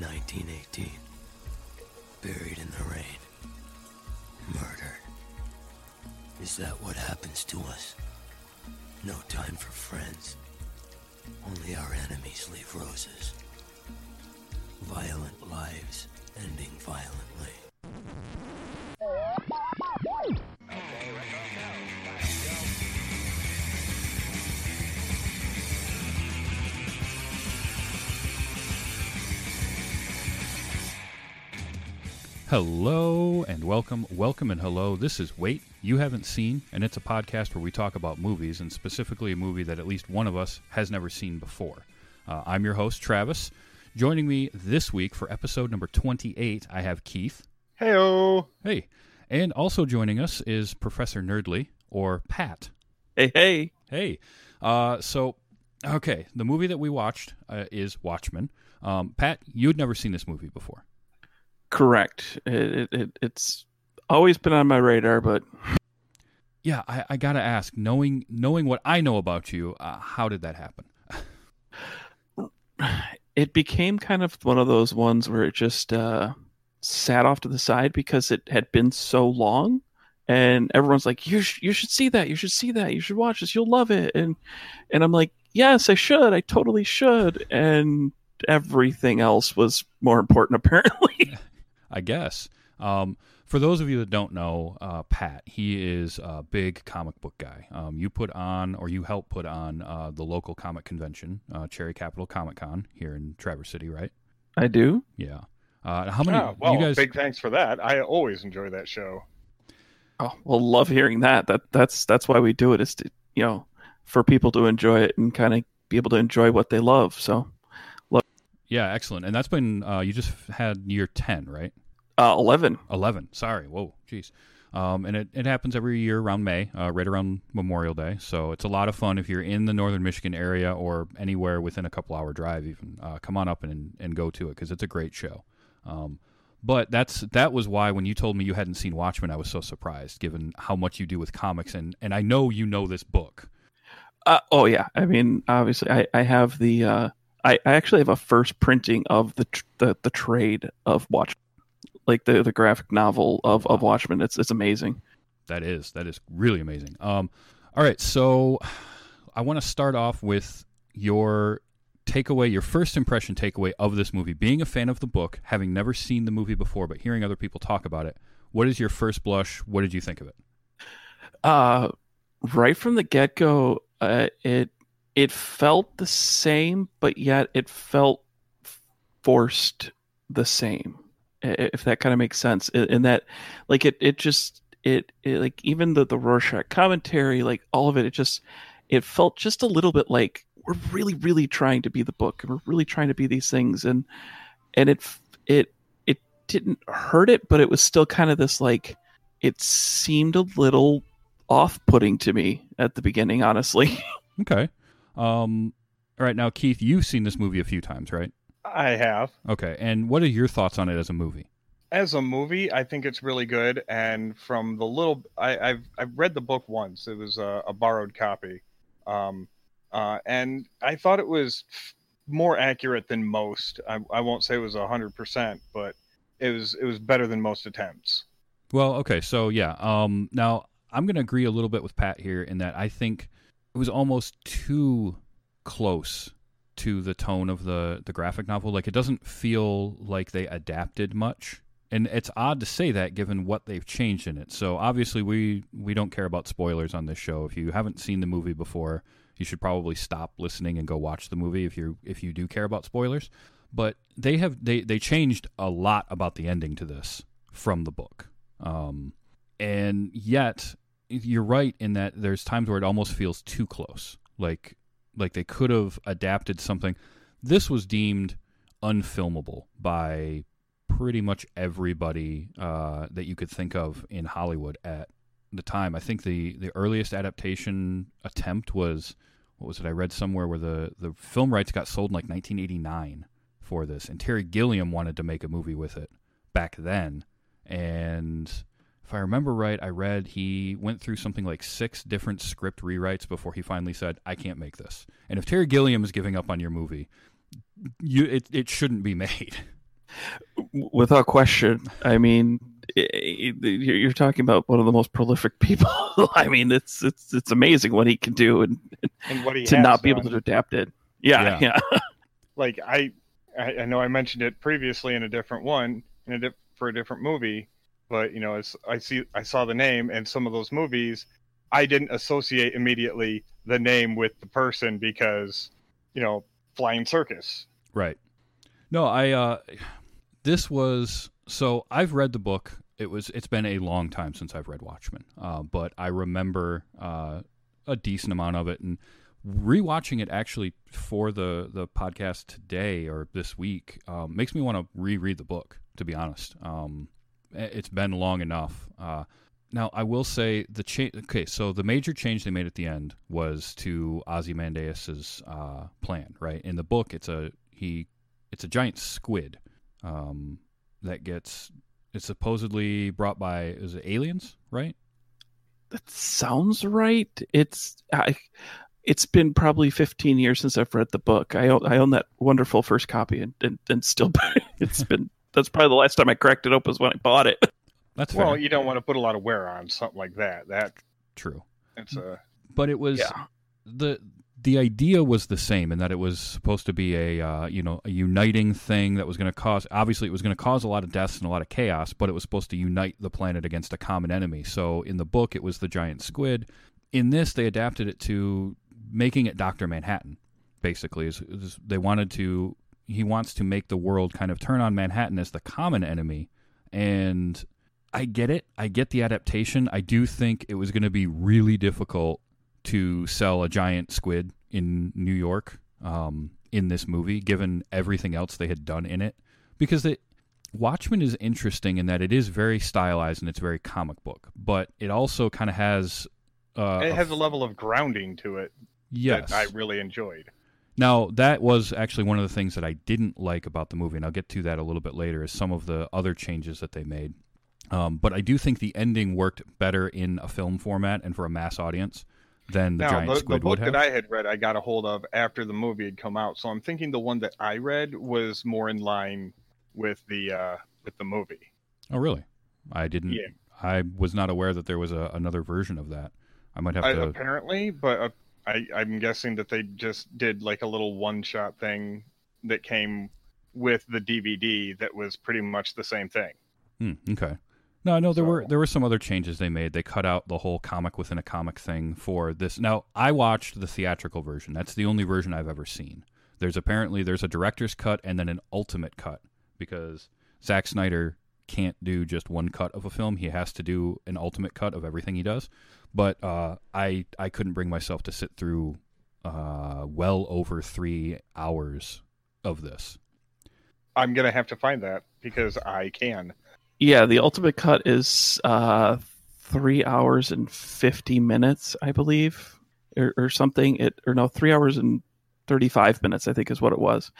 1918. Buried in the rain. Murdered. Is that what happens to us? No time for friends. Only our enemies leave roses. Violent lives ending violently. Hello and welcome, welcome and hello. This is Wait You Haven't Seen, and it's a podcast where we talk about movies, and specifically a movie that at least one of us has never seen before. Uh, I'm your host, Travis. Joining me this week for episode number 28, I have Keith. Heyo. Hey. And also joining us is Professor Nerdly, or Pat. Hey, hey. Hey. Uh, so, okay, the movie that we watched uh, is Watchmen. Um, Pat, you'd never seen this movie before. Correct. It, it, it, it's always been on my radar, but Yeah, I, I gotta ask, knowing knowing what I know about you, uh, how did that happen? it became kind of one of those ones where it just uh, sat off to the side because it had been so long, and everyone's like, "You sh- you should see that. You should see that. You should watch this. You'll love it." And and I'm like, "Yes, I should. I totally should." And everything else was more important, apparently. I guess. Um, for those of you that don't know, uh, Pat, he is a big comic book guy. Um, you put on, or you help put on, uh, the local comic convention, uh, Cherry Capital Comic Con here in Traverse City, right? I do. Yeah. Uh, how many? Oh, well, you guys? big thanks for that. I always enjoy that show. Oh, well, love hearing that. That that's that's why we do it. Is to you know for people to enjoy it and kind of be able to enjoy what they love. So, yeah, excellent. And that's been uh, you just had year ten, right? uh, eleven. 11 sorry. Whoa. Jeez. Um, and it, it happens every year around may uh, right around memorial day. So it's a lot of fun if you're in the northern michigan area or anywhere within a couple hour drive even. Uh, come on up and, and go to it because it's a great show. Um, but that's that was why when you told me you hadn't seen watchmen i was so surprised given how much you do with comics and, and i know you know this book. Uh, oh yeah, I mean, obviously, I, I have the uh, I, I actually have a first printing of the tr- the, the trade of Watch, like the, the graphic novel of, of Watchmen. It's it's amazing. That is that is really amazing. Um, all right, so I want to start off with your takeaway, your first impression takeaway of this movie. Being a fan of the book, having never seen the movie before, but hearing other people talk about it, what is your first blush? What did you think of it? Uh, right from the get go, uh, it it felt the same, but yet it felt forced the same. If that kind of makes sense, in that, like it it just it, it like even the the Rorschach commentary, like all of it, it just it felt just a little bit like we're really really trying to be the book, and we're really trying to be these things, and and it it it didn't hurt it, but it was still kind of this like it seemed a little off-putting to me at the beginning honestly Okay. Um, all right, now Keith, you've seen this movie a few times, right? I have. Okay, and what are your thoughts on it as a movie? As a movie, I think it's really good. And from the little, I, I've I've read the book once. It was a, a borrowed copy, um, uh, and I thought it was more accurate than most. I, I won't say it was hundred percent, but it was it was better than most attempts. Well, okay, so yeah. Um, now I'm going to agree a little bit with Pat here in that I think it was almost too close to the tone of the the graphic novel. Like it doesn't feel like they adapted much, and it's odd to say that given what they've changed in it. So obviously we we don't care about spoilers on this show. If you haven't seen the movie before, you should probably stop listening and go watch the movie if you if you do care about spoilers. But they have they they changed a lot about the ending to this from the book. Um, and yet you're right in that there's times where it almost feels too close. Like like they could have adapted something. This was deemed unfilmable by pretty much everybody uh, that you could think of in Hollywood at the time. I think the the earliest adaptation attempt was what was it? I read somewhere where the the film rights got sold in like 1989 for this, and Terry Gilliam wanted to make a movie with it back then, and if I remember right, I read he went through something like six different script rewrites before he finally said, "I can't make this." And if Terry Gilliam is giving up on your movie, you it it shouldn't be made. Without question. I mean, you're talking about one of the most prolific people. I mean, it's it's it's amazing what he can do and, and what he to not be able to adapt it. Yeah, yeah. yeah. like I, I know I mentioned it previously in a different one, in a di- for a different movie, but you know, as I see, I saw the name and some of those movies, I didn't associate immediately the name with the person because, you know, flying circus. Right. No, I. uh This was so I've read the book. It was it's been a long time since I've read Watchmen, uh, but I remember uh, a decent amount of it and rewatching it actually for the the podcast today or this week um, makes me want to reread the book. To be honest, um, it's been long enough. Uh, now I will say the change. Okay, so the major change they made at the end was to Ozymandias's uh, plan. Right in the book, it's a he, it's a giant squid um, that gets. It's supposedly brought by is it aliens, right? That sounds right. It's I, it's been probably 15 years since I've read the book. I own, I own that wonderful first copy, and and, and still it's been that's probably the last time I cracked it open was when I bought it. That's well, you don't want to put a lot of wear on something like that. That true. It's a but it was yeah. the the idea was the same in that it was supposed to be a uh, you know a uniting thing that was going to cause obviously it was going to cause a lot of deaths and a lot of chaos but it was supposed to unite the planet against a common enemy so in the book it was the giant squid in this they adapted it to making it Dr. Manhattan basically is, is they wanted to he wants to make the world kind of turn on Manhattan as the common enemy and I get it. I get the adaptation. I do think it was going to be really difficult to sell a giant squid in New York um, in this movie, given everything else they had done in it. Because it, Watchmen is interesting in that it is very stylized and it's very comic book, but it also kind of has. Uh, it has a, a level of grounding to it. Yes, that I really enjoyed. Now, that was actually one of the things that I didn't like about the movie, and I'll get to that a little bit later, is some of the other changes that they made. Um, but I do think the ending worked better in a film format and for a mass audience than the now, giant the, squid the book that I had read, I got a hold of after the movie had come out. So I'm thinking the one that I read was more in line with the uh, with the movie. Oh, really? I didn't. Yeah. I was not aware that there was a, another version of that. I might have I, to. Apparently, but uh, I, I'm guessing that they just did like a little one shot thing that came with the DVD that was pretty much the same thing. Hmm, okay. No, I know there so. were there were some other changes they made. They cut out the whole comic within a comic thing for this. Now, I watched the theatrical version. That's the only version I've ever seen. There's apparently there's a director's cut and then an ultimate cut because Zack Snyder can't do just one cut of a film. He has to do an ultimate cut of everything he does. But uh, I I couldn't bring myself to sit through uh, well over three hours of this. I'm gonna have to find that because I can. Yeah, the ultimate cut is uh, three hours and fifty minutes, I believe, or, or something. It or no, three hours and 35 minutes, I think is what it was.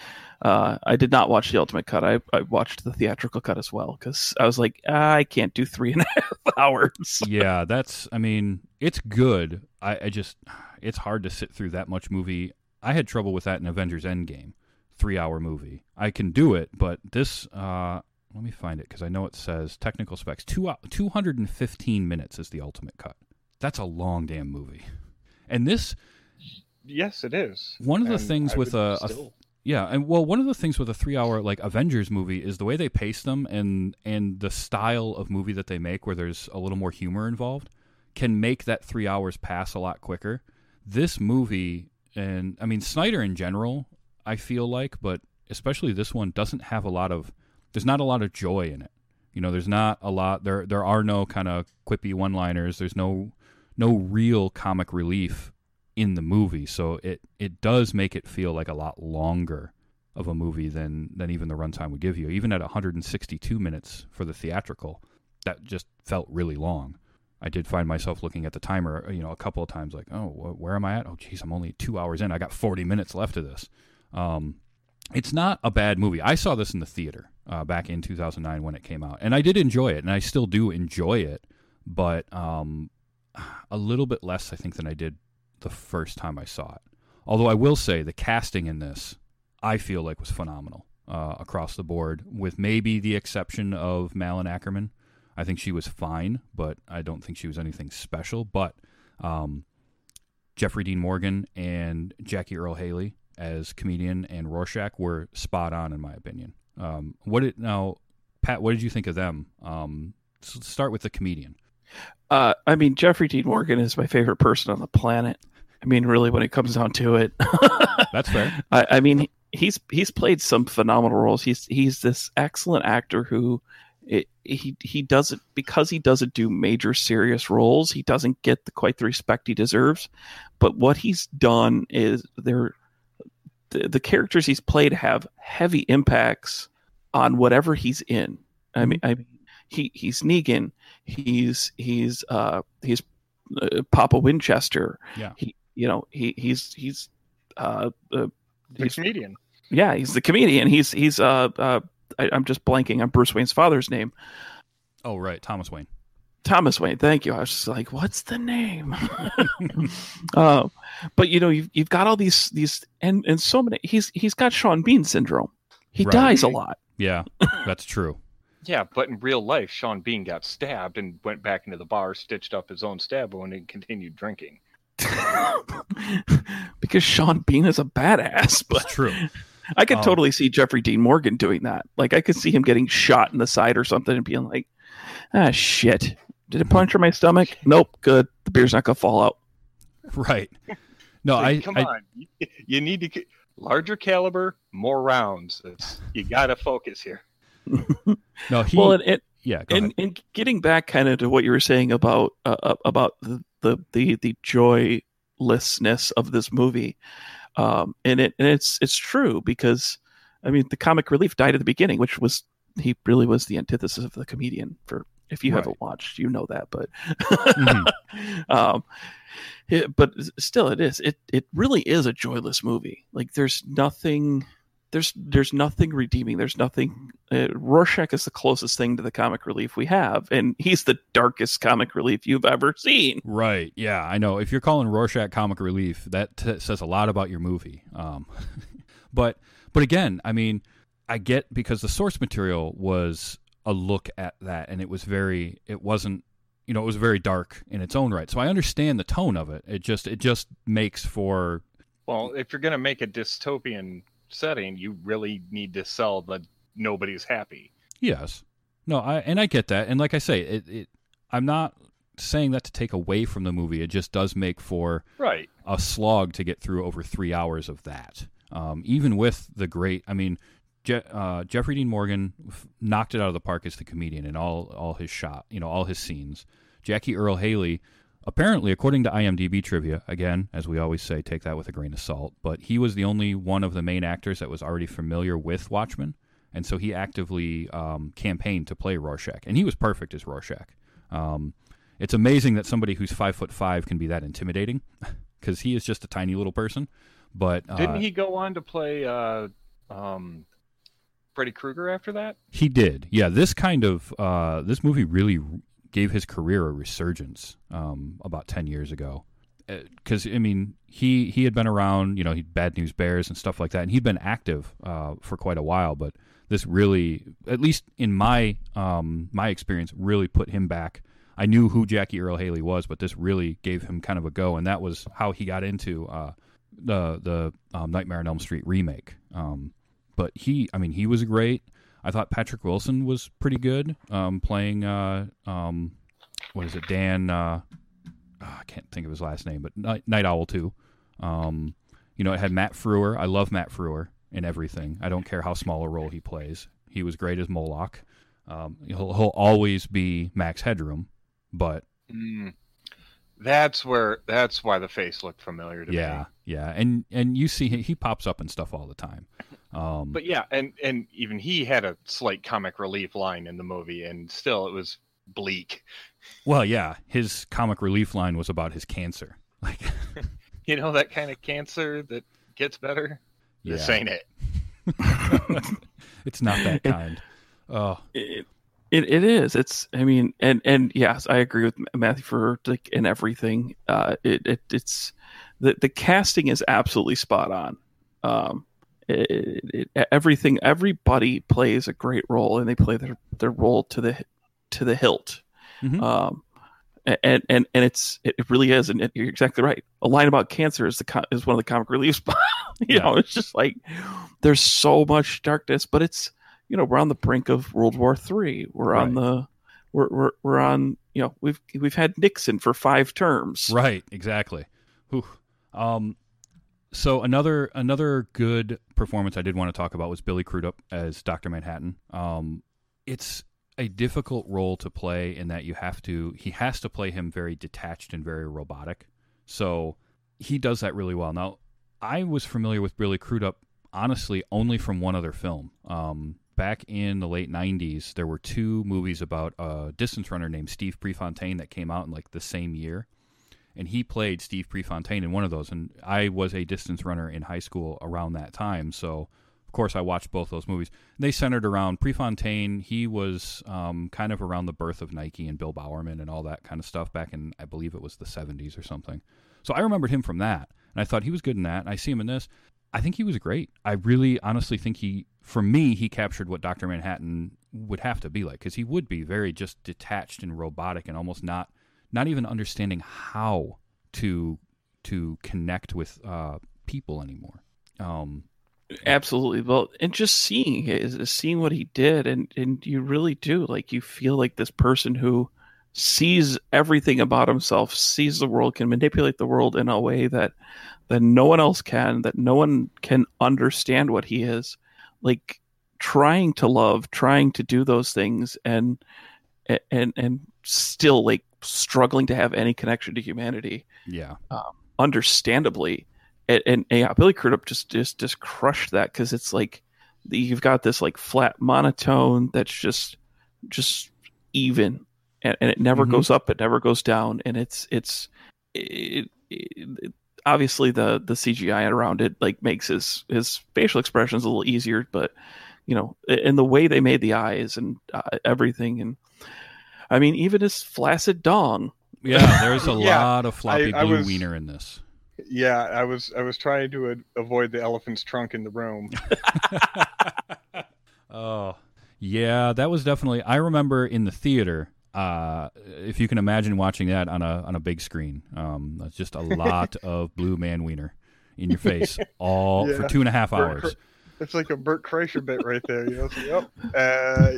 Uh, I did not watch the ultimate cut. I, I watched the theatrical cut as well because I was like, ah, I can't do three and a half hours. yeah, that's, I mean, it's good. I, I, just, it's hard to sit through that much movie. I had trouble with that in Avengers Endgame, three hour movie. I can do it, but this, uh, let me find it because I know it says technical specs. Two, 215 minutes is the ultimate cut. That's a long damn movie. And this. Yes, it is. One of the and things I with a, a yeah, and well, one of the things with a three-hour like Avengers movie is the way they pace them and and the style of movie that they make, where there's a little more humor involved, can make that three hours pass a lot quicker. This movie, and I mean Snyder in general, I feel like, but especially this one doesn't have a lot of there's not a lot of joy in it. You know, there's not a lot there there are no kind of quippy one-liners. There's no no real comic relief in the movie. So it it does make it feel like a lot longer of a movie than than even the runtime would give you. Even at 162 minutes for the theatrical, that just felt really long. I did find myself looking at the timer, you know, a couple of times, like, oh, where am I at? Oh, geez, I'm only two hours in. I got 40 minutes left of this. Um, it's not a bad movie. I saw this in the theater uh, back in 2009 when it came out, and I did enjoy it, and I still do enjoy it, but um, a little bit less, I think, than I did the first time I saw it. Although I will say the casting in this, I feel like was phenomenal. uh, across the board, with maybe the exception of Malin Akerman. I think she was fine, but I don't think she was anything special. But um, Jeffrey Dean Morgan and Jackie Earle Haley as comedian and Rorschach were spot on in my opinion. Um, what did now, Pat? What did you think of them? Um, start with the comedian. Uh, I mean, Jeffrey Dean Morgan is my favorite person on the planet. I mean, really, when it comes down to it, That's fair. I, I mean, he's he's played some phenomenal roles. He's he's this excellent actor who it, he he doesn't because he doesn't do major serious roles. He doesn't get the, quite the respect he deserves. But what he's done is there the, the characters he's played have heavy impacts on whatever he's in. I mean, I mean, he he's Negan. He's he's uh he's uh, Papa Winchester. Yeah. He you know he he's he's uh, uh The he's comedian. yeah he's the comedian. He's he's uh uh I, I'm just blanking on Bruce Wayne's father's name. Oh, right, Thomas Wayne. Thomas Wayne. Thank you. I was just like, what's the name? uh, but you know, you've, you've got all these these and and so many. He's he's got Sean Bean syndrome. He Right. dies a lot. Yeah, that's true. Yeah, but in real life, Sean Bean got stabbed and went back into the bar, stitched up his own stab wound, and continued drinking. because Sean Bean is a badass. But It's true. I could Um, totally see Jeffrey Dean Morgan doing that. Like I could see him getting shot in the side or something and being like, ah shit. Did it puncture my stomach? Nope, good. The beer's not gonna fall out. Right. No, Like, I, come I on, You- you need to get larger caliber, more rounds. It's, you got to focus here. no he. well, and, and, yeah, go and, ahead. and getting back kind of to what you were saying about uh, uh, about the, the the the joylessness of this movie, um, and it and it's it's true because I mean the comic relief died at the beginning, which was he really was the antithesis of the comedian. For if you Right. haven't watched, you know that, but Mhm. um, it- but still, it is it it really is a joyless movie. Like there's nothing. There's there's nothing redeeming. There's nothing. Uh, Rorschach is the closest thing to the comic relief we have, and he's the darkest comic relief you've ever seen. Right. Yeah, I know. If you're calling Rorschach comic relief, that t- says a lot about your movie. Um, but but again, I mean, I get because the source material was a look at that, and it was very. It wasn't. You know, it was very dark in its own right. So I understand the tone of it. It just it just makes for Well, if you're going to make a dystopian setting, you really need to sell that nobody's happy. Yes. No, I and I get that. And like I say, it, it I'm not saying that to take away from the movie. It just does make for Right. a slog to get through over three hours of that. Um, even with the great, I mean, Je- uh, Jeffrey Dean Morgan f- knocked it out of the park as the comedian in all all his shot, you know, all his scenes. Jackie Earle Haley, apparently, according to IMDb trivia, again, as we always say, take that with a grain of salt. But he was the only one of the main actors that was already familiar with Watchmen, and so he actively um, campaigned to play Rorschach, and he was perfect as Rorschach. Um, it's amazing that somebody who's five foot five can be that intimidating, because he is just a tiny little person. But uh, Didn't he go on to play uh, um, Freddy Krueger after that? He did. Yeah, this kind of uh, this movie really gave his career a resurgence um, about ten years ago. Because I mean, he he had been around, you know, he Bad News Bears and stuff like that, and he'd been active uh, for quite a while. But this really, at least in my um, my experience, really put him back. I knew who Jackie Earle Haley was, but this really gave him kind of a go, and that was how he got into uh, the the um, Nightmare on Elm Street remake. Um, but he, I mean, he was great. I thought Patrick Wilson was pretty good um, playing. Uh, um, what is it, Dan? Uh, ah, I can't think of his last name, but Night, Nite Owl too. Um, you know, it had Matt Frewer. I love Matt Frewer in everything. I don't care how small a role he plays. He was great as Moloch. Um, he'll, he'll always be Max Headroom, but Mm. That's where. That's why the face looked familiar to yeah, me. Yeah, yeah, and and you see he, he pops up and stuff all the time. Um, But yeah, and and even he had a slight comic relief line in the movie, and still it was bleak. well, yeah, his comic relief line was about his cancer. Like, You know that kind of cancer that gets better. This ain't it. it's not that kind. Oh, It, it it is. It's. I mean, and and yes, I agree with Matt Frewer like in everything. Uh, it, it it's the the casting is absolutely spot on. Um, it, it, everything everybody plays a great role and they play their, their role to the to the hilt Mhm. um and and and it's it really is and you're exactly right a line about cancer is the is one of the comic reliefs you Yeah. know it's just like there's so much darkness but it's you know we're on the brink of world war three we're on the we're, we're we're on you know we've we've had nixon for five terms Right, exactly. Whew. Um, so another another good performance I did want to talk about was Billy Crudup as Doctor Manhattan. Um, it's a difficult role to play in that you have to he has to play him very detached and very robotic. So he does that really well. Now I was familiar with Billy Crudup honestly only from one other film. Um, back in the late '90s, there were two movies about a distance runner named Steve Prefontaine that came out in like the same year and he played Steve Prefontaine in one of those. And I was a distance runner in high school around that time, so of course I watched both those movies. They centered around Prefontaine. He was um, kind of around the birth of Nike and Bill Bowerman and all that kind of stuff back in I believe it was the '70s or something. So I remembered him from that, and I thought he was good in that. And I see him in this. I think he was great. I really, honestly think he, for me, he captured what Doctor Manhattan would have to be like because he would be very just detached and robotic and almost not not even understanding how to to connect with uh, people anymore. Um, Absolutely. Well, and just seeing it seeing what he did, and and you really do like you feel like this person who sees everything about himself, sees the world, can manipulate the world in a way that that no one else can, that no one can understand what he is, like trying to love, trying to do those things, and and and still like struggling to have any connection to humanity yeah, Um, understandably. And, and, yeah, Billy Crudup just just just crushed that because it's like you've got this like flat monotone that's just just even, and, and it never Mhm. goes up, it never goes down, and it's it's it, it, it- obviously the the CGI around it like makes his his facial expressions a little easier, but you know, and the way they made the eyes and uh, everything, and I mean, even his flaccid dong. yeah. There's a Yeah, lot of floppy I blue was- wiener in this. Yeah, I was I was trying to a- avoid the elephant's trunk in the room. oh, yeah, that was definitely. I remember in the theater. Uh, if you can imagine watching that on a on a big screen, um, that's just a lot of blue man wiener in your face all for two and a half hours. It's like a Bert Kreischer bit right there. You know, so, yep. Uh,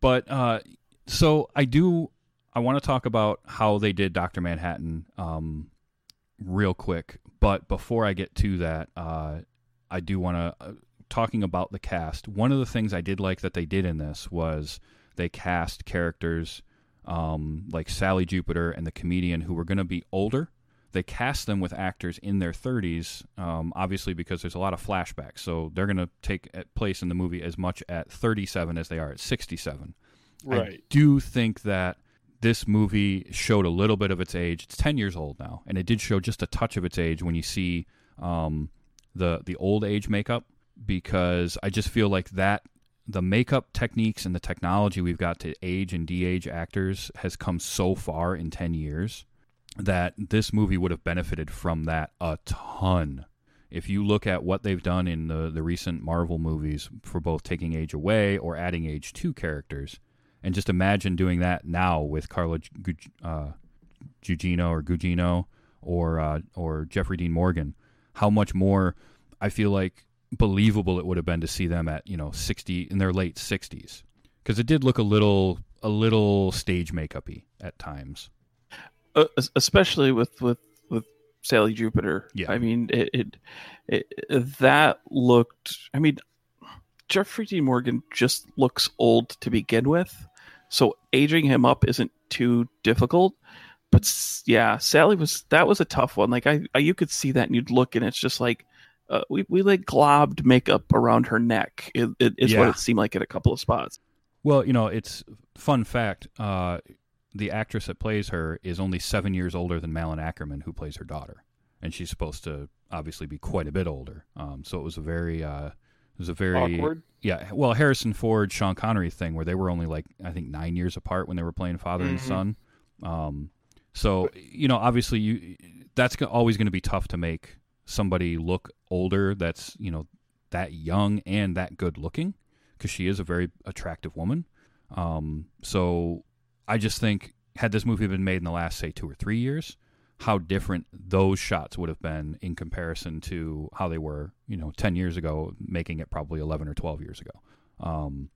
but uh, so I do. I want to talk about how they did Doctor Manhattan um, real quick. But before I get to that, uh, I do want to uh, talking about the cast. One of the things I did like that they did in this was they cast characters um, like Sally Jupiter and the comedian who were going to be older. They cast them with actors in their 30s, um, obviously because there's a lot of flashbacks. So they're going to take uh, place in the movie as much at 37 as they are at 67. I do think that this movie showed a little bit of its age. It's 10 years old now, and it did show just a touch of its age when you see um, the the old age makeup because I just feel like that the makeup techniques and the technology we've got to age and de-age actors has come so far in 10 years that this movie would have benefited from that a ton. If you look at what they've done in the, the recent Marvel movies for both taking age away or adding age to characters, and just imagine doing that now with Carla Gu- uh, Gugino or Gugino or uh, or Jeffrey Dean Morgan, how much more I feel like believable it would have been to see them at you know sixty in their late sixties because it did look a little a little stage makeupy at times. uh, especially with with with Sally Jupiter. Yeah. I mean, it, it, it that looked. I mean, Jeffrey Dean Morgan just looks old to begin with, so aging him up isn't too difficult. But yeah, Sally was that was a tough one. Like I, I you could see that, and you'd look, and it's just like. Uh, we, we like globbed makeup around her neck. It, it, it's what it seemed like at a couple of spots. Well, you know, it's fun fact. Uh, the actress that plays her is only seven years older than Malin Akerman, who plays her daughter, and she's supposed to obviously be quite a bit older. Um, so it was a very, uh, it was a very Awkward. yeah. Well, Harrison Ford, Sean Connery thing where they were only like I think nine years apart when they were playing father and Mhm. son. Um, so you know, obviously, you that's always going to be tough to make somebody look older. That's you know that young and that good looking because she is a very attractive woman. Um, so I just think had this movie been made in the last say two or three years, how different those shots would have been in comparison to how they were, you know, 10 years ago, making it probably 11 or 12 years ago. Um,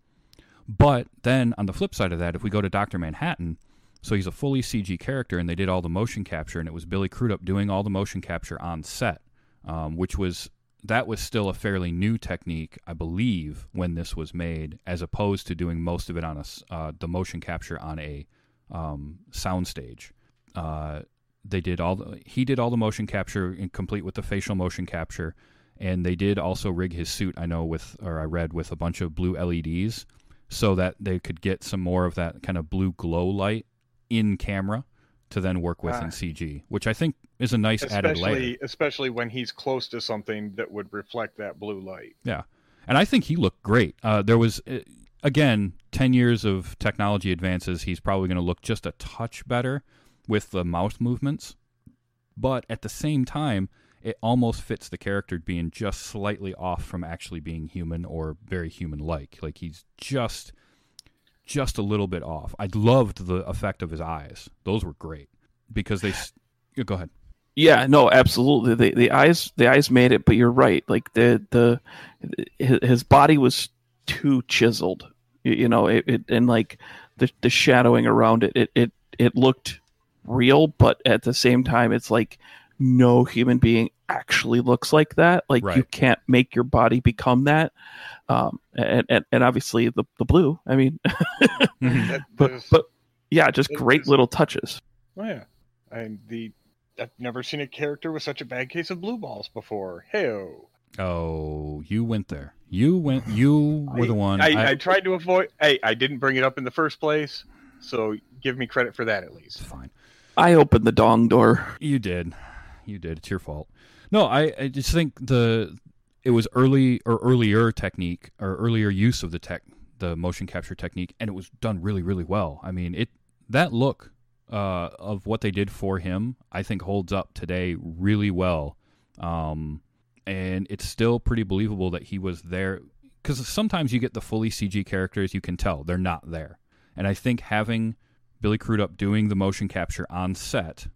but then on the flip side of that, if we go to Dr. Manhattan, so he's a fully CG character, and they did all the motion capture, and it was Billy Crudup doing all the motion capture on set, um, which was that was still a fairly new technique, I believe, when this was made, as opposed to doing most of it on a uh, the motion capture on a um, soundstage. Uh, they did all the, he did all the motion capture, and complete with the facial motion capture, and they did also rig his suit. I know with or I read with a bunch of blue LEDs, so that they could get some more of that kind of blue glow light in camera to then work with in Ah. CG, which I think is a nice added layer. especially especially when he's close to something that would reflect that blue light. Yeah, and I think he looked great. Uh, there was uh, again ten years of technology advances. He's probably going to look just a touch better with the mouth movements, but at the same time, it almost fits the character being just slightly off from actually being human or very human-like. Like he's just just a little bit off. I loved the effect of his eyes; those were great because they. Go ahead. Yeah, no, absolutely. The the eyes the eyes made it, but you're right. Like the the his, body was too chiseled. You, you know, it, it and like the the shadowing around it, it it it looked real, but at the same time, it's like no human being actually looks like that. Like you can't make your body become that. Um, and and, and obviously the the blue. I mean. But there's- but yeah, just great is- little touches. oh yeah, and the I've never seen a character with such a bad case of blue balls before. Heyo. Oh, you went there. You went. You were the one. I, I, tried to avoid. Hey, I didn't bring it up in the first place, so give me credit for that at least. fine. I opened the dong door. You did. You did. It's your fault. No, I, I just think the it was early or earlier technique or earlier use of the tech the motion capture technique and it was done really really well. I mean, it that look uh, of what they did for him, I think holds up today really well. Um, and it's still pretty believable that he was there because sometimes you get the fully CG characters, you can tell they're not there. And I think having Billy Crudup doing the motion capture on set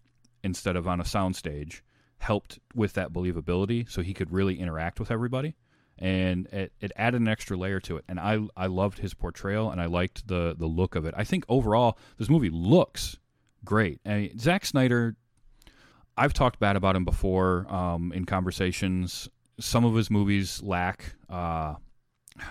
instead of on a soundstage helped with that believability so he could really interact with everybody and it, it added an extra layer to it and I, I loved his portrayal and I liked the the look of it. I think overall this movie looks great. I mean, Zack Snyder I've talked bad about him before um, in conversations. Some of his movies lack uh,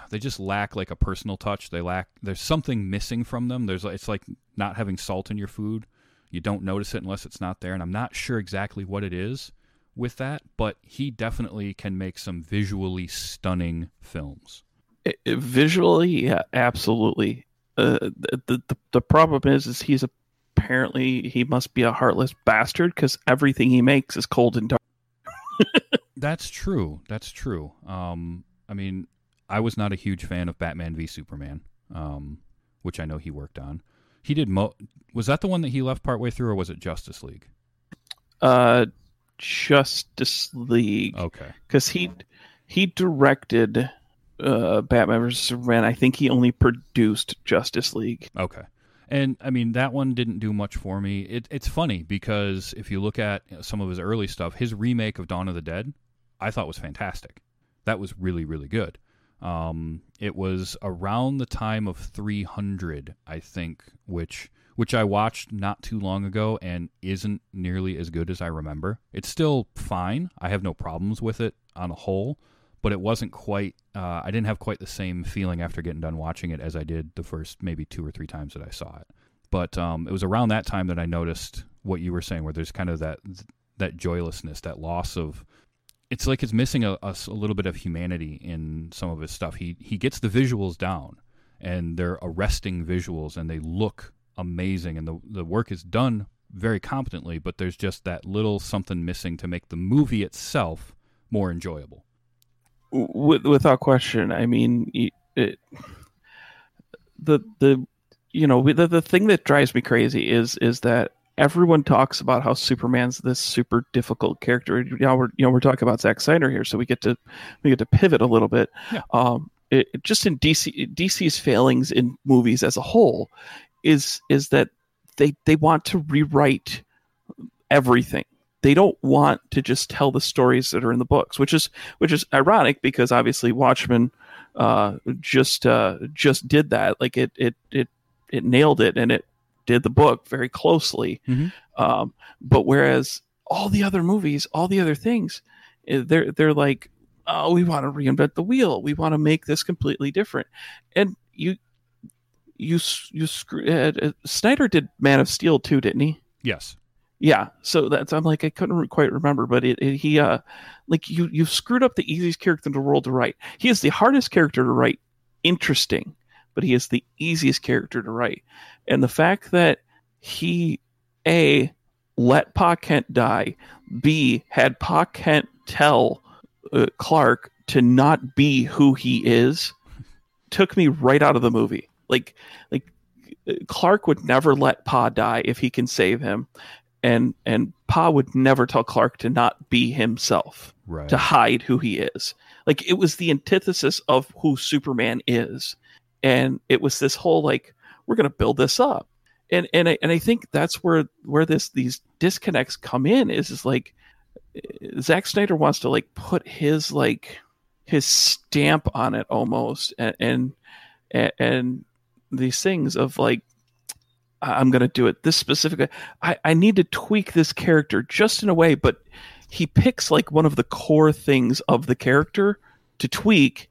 they just lack like a personal touch. They lack there's something missing from them. There's it's like not having salt in your food. You don't notice it unless it's not there, and I'm not sure exactly what it is with that, but he definitely can make some visually stunning films. It- it- visually, yeah, absolutely. Uh, the, the the problem is, is he's apparently he must be a heartless bastard because everything he makes is cold and dark. That's true. That's true. Um, I mean, I was not a huge fan of Batman v Superman, um, which I know he worked on. He did mo. Was that the one that he left partway through, or was it Justice League? Uh, Justice League Okay. because he he directed uh Batman vs Superman. I think he only produced Justice League. Okay. And I mean that one didn't do much for me. It, it's funny because if you look at some of his early stuff, his remake of Dawn of the Dead, I thought was fantastic. That was really really good. Um, it was around the time of 300, I think, which which I watched not too long ago and isn't nearly as good as I remember. It's still fine. I have no problems with it on a whole, but it wasn't quite. Uh, I didn't have quite the same feeling after getting done watching it as I did the first maybe two or three times that I saw it. But um, it was around that time that I noticed what you were saying, where there's kind of that that joylessness, that loss of. It's like it's missing a a little bit of humanity in some of his stuff. He he gets the visuals down, and they're arresting visuals, and they look amazing, and the the work is done very competently. But there's just that little something missing to make the movie itself more enjoyable. W- without question. I mean, y- it, the the you know the the thing that drives me crazy is is that everyone talks about how Superman's this super difficult character. Now we're you know we're talking about Zack Snyder here, so we get to we get to pivot a little bit. Yeah. Um, it, it- just in DC DC's failings in movies as a whole is is that they they want to rewrite everything. They don't want to just tell the stories that are in the books, which is which is ironic because obviously Watchmen uh, just uh, just did that. Like it it it it nailed it and it did the book very closely. Mhm. Um, but whereas all the other movies, all the other things, eh, they're they're like, oh, we want to reinvent the wheel. We want to make this completely different. And you you you screw. Uh, Snyder did Man of Steel too, didn't he? Yes. Yeah, so that's I'm like I couldn't quite remember, but it, it he uh like you you screwed up the easiest character in the world to write. He is the hardest character to write interesting, but he is the easiest character to write. And the fact that he a let Pa Kent die, b had Pa Kent tell uh, Clark to not be who he is, took me right out of the movie. Like like Clark would never let Pa die if he can save him and and Pa would never tell Clark to not be himself, Right. to hide who he is. Like it was the antithesis of who Superman is, and it was this whole like we're going to build this up, and and I, and I think that's where where this these disconnects come in is is like Zack Snyder wants to like put his like his stamp on it almost, and and and, these things of like I'm going to do it this specific. I, I need to tweak this character just in a way, but he picks like one of the core things of the character to tweak,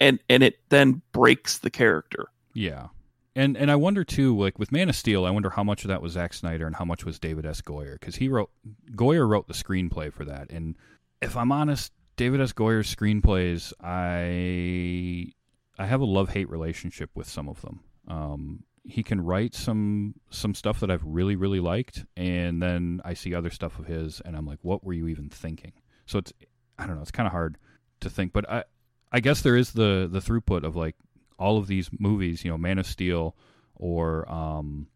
and and it then breaks the character. Yeah. And and I wonder too, like with Man of Steel, I wonder how much of that was Zack Snyder and how much was David S. Goyer because he wrote Goyer wrote the screenplay for that. And if I'm honest, David S. Goyer's screenplays, I I have a love hate relationship with some of them. Um, he can write some some stuff that I've really really liked, and then I see other stuff of his, and I'm like, what were you even thinking? So it's I don't know, it's kind of hard to think, but I I guess there is the the throughput of like all of these movies, you know, Man of Steel or um,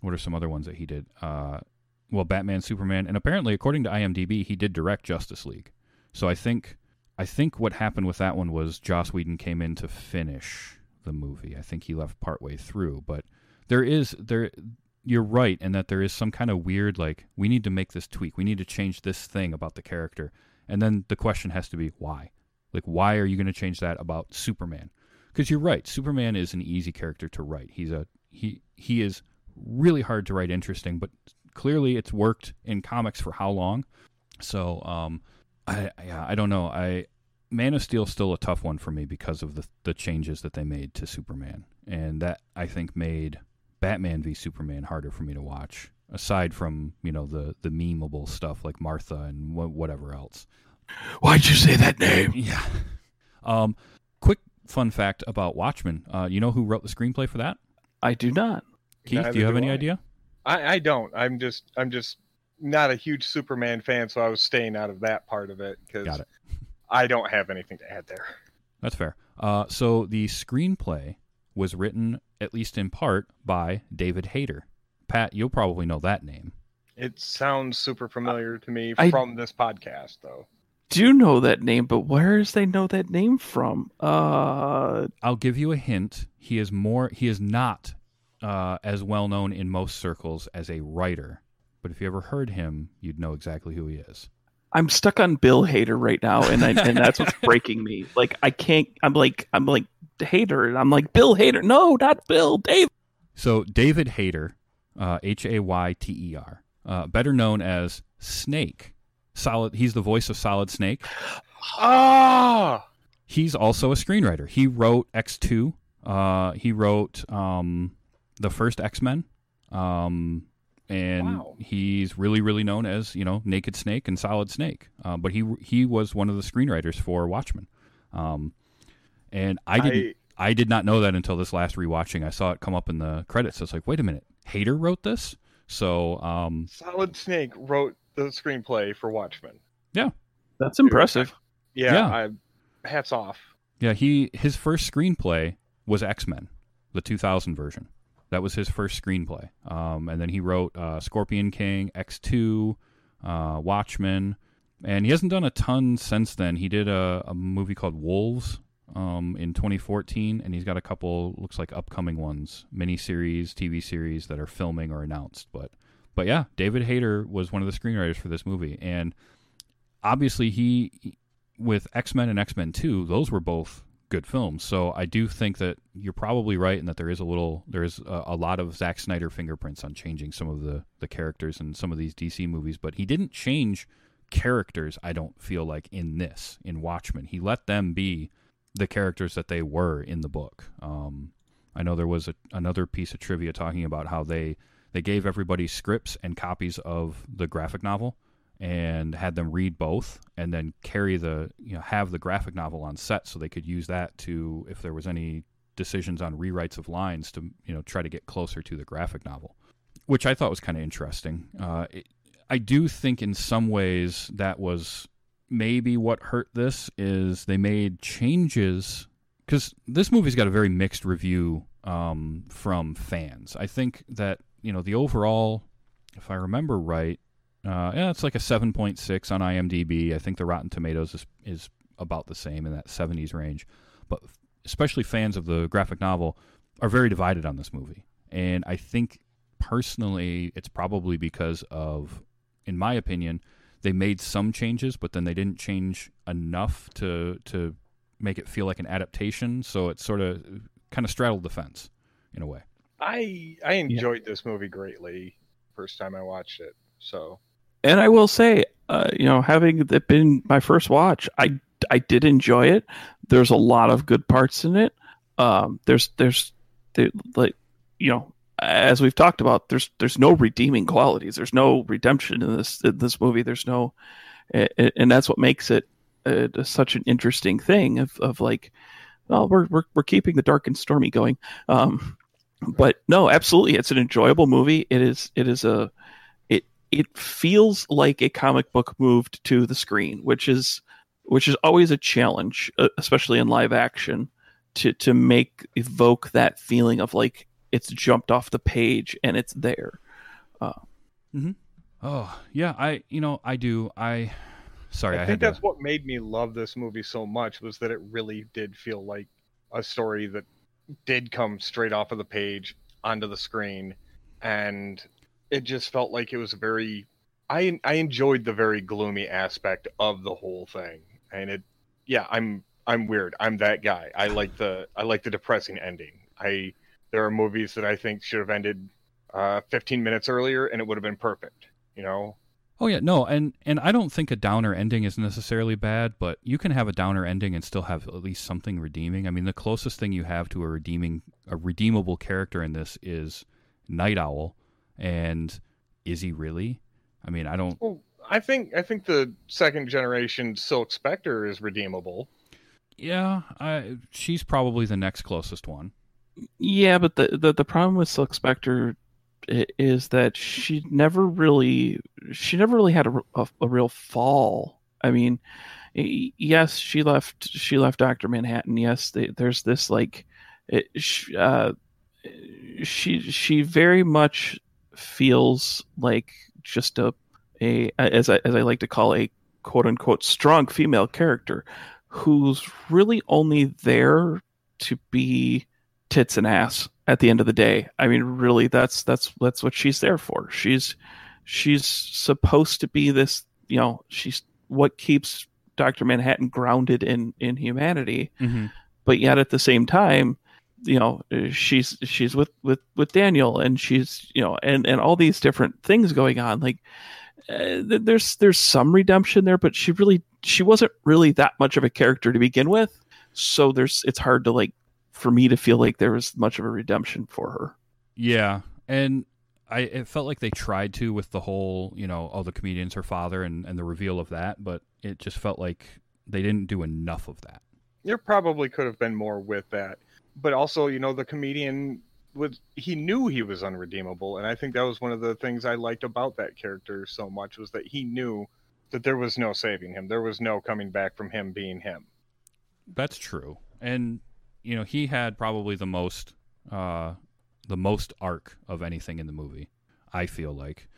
what are some other ones that he did? Uh, well, Batman, Superman, and apparently, according to IMDb, he did direct Justice League. So I think I think what happened with that one was Joss Whedon came in to finish the movie. I think he left partway through, but there is there. You're right in that there is some kind of weird like we need to make this tweak. We need to change this thing about the character, and then the question has to be why. Like, why are you going to change that about Superman? because you're right. Superman is an easy character to write. He's a he he is really hard to write interesting, but clearly it's worked in comics for how long. So um, I yeah I don't know. I Man of Steel still a tough one for me because of the the changes that they made to Superman, and that I think made Batman v Superman harder for me to watch. Aside from you know the the memeable stuff like Martha and wh- whatever else. Why'd you say that name? Yeah. Um, quick fun fact about Watchmen. Uh, you know who wrote the screenplay for that? I do not. Keith, Neither do you have do any I. idea? I, I don't. I'm just I'm just not a huge Superman fan, so I was staying out of that part of it because. I don't have anything to add there. That's fair. Uh, so the screenplay was written, at least in part, by David Hayter. Pat, you'll probably know that name. It sounds super familiar to me I- from this podcast, though. Do know that name, but where does they know that name from? Uh, I'll give you a hint. He is more. He is not uh, as well known in most circles as a writer. But if you ever heard him, you'd know exactly who he is. I'm stuck on Bill Hader right now, and I, and that's what's breaking me. Like I can't. I'm like I'm like Hader, and I'm like Bill Hader. No, not Bill. Dave. So David Hayter, uh, H A Y T E R, uh, better known as Snake. Solid. He's the voice of Solid Snake. Ah, He's also a screenwriter. He wrote X two. Uh, he wrote um, the first X Men. Um, and Wow. he's really, really known as you know Naked Snake and Solid Snake. Uh, but he he was one of the screenwriters for Watchmen. Um, and I didn't. I did not know that until this last rewatching. I saw it come up in the credits. I was like, wait a minute, Hayter wrote this. So um, Solid Snake wrote the screenplay for Watchmen. Yeah, that's impressive. Yeah, Yeah. I, hats off. yeah, he his first screenplay was X Men, the 2000 version. That was his first screenplay. Um, and then he wrote uh, Scorpion King, X2, uh, Watchmen, and he hasn't done a ton since then. He did a, a movie called Wolves um, in 2014, and he's got a couple looks like upcoming ones, miniseries, TV series that are filming or announced. But but yeah, David Hayter was one of the screenwriters for this movie, and obviously he with X Men and X Men Two, those were both good films. So I do think that you're probably right in that there is a little, there is a, a, lot of Zack Snyder fingerprints on changing some of the the characters in some of these DC movies, but he didn't change characters. I don't feel like in this in Watchmen, he let them be the characters that they were in the book. Um, I know there was a, another piece of trivia talking about how they they gave everybody scripts and copies of the graphic novel and had them read both and then carry the you know have the graphic novel on set so they could use that to if there was any decisions on rewrites of lines to you know try to get closer to the graphic novel which i thought was kind of interesting. Uh, it, i do think in some ways that was maybe what hurt this is they made changes because this movie's got a very mixed review um, from fans. I think that you know the overall if i remember right uh, yeah, it's like a 7.6 on IMDb. I think the Rotten Tomatoes is, is about the same in that 70s range. But especially fans of the graphic novel are very divided on this movie. And I think personally, it's probably because of, in my opinion, they made some changes, but then they didn't change enough to to make it feel like an adaptation. So it sort of kind of straddled the fence in a way. I I enjoyed yeah. this movie greatly first time I watched it. So and I will say, uh, you know, having it been my first watch, I I did enjoy it. There's a lot of good parts in it. Um, there's there's there, like you know, as we've talked about, there's there's no redeeming qualities. There's no redemption in this in this movie. There's no, and that's what makes it uh, such an interesting thing of of like, well, we're we're we're keeping the dark and stormy going. Um, but no, absolutely, it's an enjoyable movie. It is it is a it it feels like a comic book moved to the screen, which is which is always a challenge, uh, especially in live action, to to make evoke that feeling of like it's jumped off the page and it's there. Uh, mm-hmm. Oh yeah, I you know I do I. Sorry, I, I think that's to... what made me love this movie so much was that it really did feel like a story that did come straight off of the page onto the screen, and it just felt like it was very I I enjoyed the very gloomy aspect of the whole thing. And it yeah, I'm I'm weird. I'm that guy. I like the I like the depressing ending. I there are movies that I think should have ended uh, 15 minutes earlier and it would have been perfect, you know. Oh yeah, no, and and I don't think a downer ending is necessarily bad, but you can have a downer ending and still have at least something redeeming. I mean, the closest thing you have to a redeeming a redeemable character in this is Nite Owl, and is he really? I mean, I don't. Well, I think I think the second generation Silk Spectre is redeemable. Yeah, I, she's probably the next closest one. Yeah, but the, the the problem with Silk Spectre is that she never really she never really had a, a, a real fall. I mean, yes, she left she left Doctor Manhattan. Yes, they, there's this like, it, uh, she she very much feels like just a a as I as I like to call a quote unquote strong female character who's really only there to be tits and ass at the end of the day. I mean, really, that's that's that's what she's there for. She's she's supposed to be this, you know, she's what keeps Doctor Manhattan grounded in in humanity, mm-hmm. but yet at the same time, you know she's she's with with with Daniel and she's you know and and all these different things going on like uh, there's there's some redemption there but she really she wasn't really that much of a character to begin with so there's it's hard to like for me to feel like there was much of a redemption for her yeah and I it felt like they tried to with the whole you know oh the comedian's her father and and the reveal of that but it just felt like they didn't do enough of that there probably could have been more with that but also, you know, the comedian was he knew he was unredeemable, and I think that was one of the things I liked about that character so much was that he knew that there was no saving him. There was no coming back from him being him. That's true. And you know, he had probably the most uh the most arc of anything in the movie. I feel like.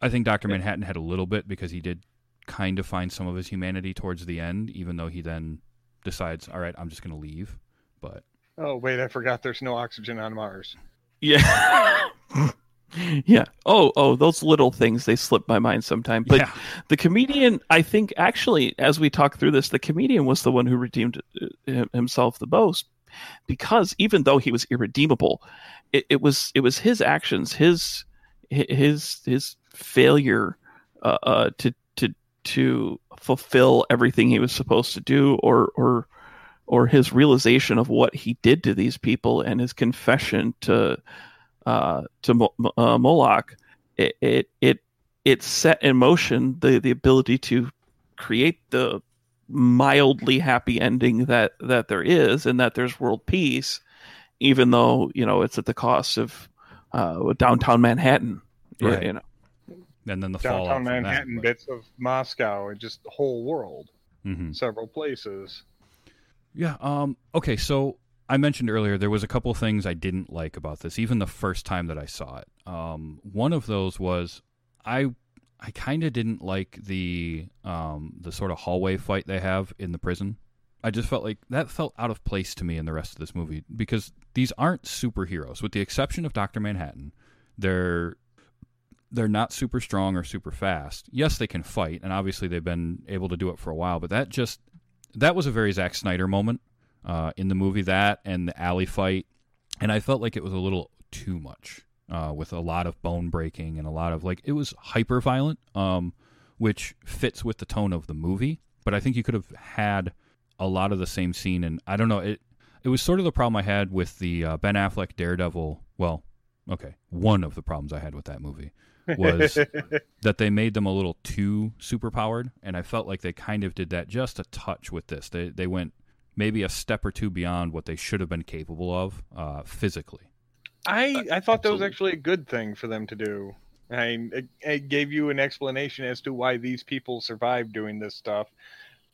I think Doctor Manhattan had a little bit because he did kind of find some of his humanity towards the end, even though he then decides, all right, I'm just going to leave. But Oh wait, I forgot. There's no oxygen on Mars. Yeah. yeah. Oh, oh, those little things they slip my mind sometimes. But yeah, the comedian, I think, actually, as we talk through this, the comedian was the one who redeemed uh, himself the most because even though he was irredeemable, it, it was it was his actions, his his his failure uh, uh, to to to fulfill everything he was supposed to do, or or or his realization of what he did to these people and his confession to uh, to Mo- uh, Moloch, it, it it it set in motion the the ability to create the mildly happy ending that that there is, and that there's world peace, even though you know it's at the cost of uh, downtown Manhattan. Right. You know. and then the fallout Downtown from that, Manhattan, but- bits of Moscow, and just the whole world, Mhm. several places. Yeah. Um. Okay. So I mentioned earlier there was a couple things I didn't like about this, even the first time that I saw it. Um. One of those was I I kind of didn't like the um the sort of hallway fight they have in the prison. I just felt like that felt out of place to me in the rest of this movie because these aren't superheroes, with the exception of Doctor Manhattan. They're they're not super strong or super fast. Yes, they can fight, and obviously they've been able to do it for a while. But that just that was a very Zack Snyder moment uh, in the movie. That and the alley fight, and I felt like it was a little too much uh, with a lot of bone breaking and a lot of like it was hyper violent, um, which fits with the tone of the movie. But I think you could have had a lot of the same scene, and I don't know it. It was sort of the problem I had with the uh, Ben Affleck Daredevil. Well, okay, one of the problems I had with that movie was that they made them a little too superpowered, and I felt like they kind of did that just a touch with this. They they went maybe a step or two beyond what they should have been capable of uh, physically. I I thought that was actually a good thing for them to do. I it, it gave you an explanation as to why these people survived doing this stuff,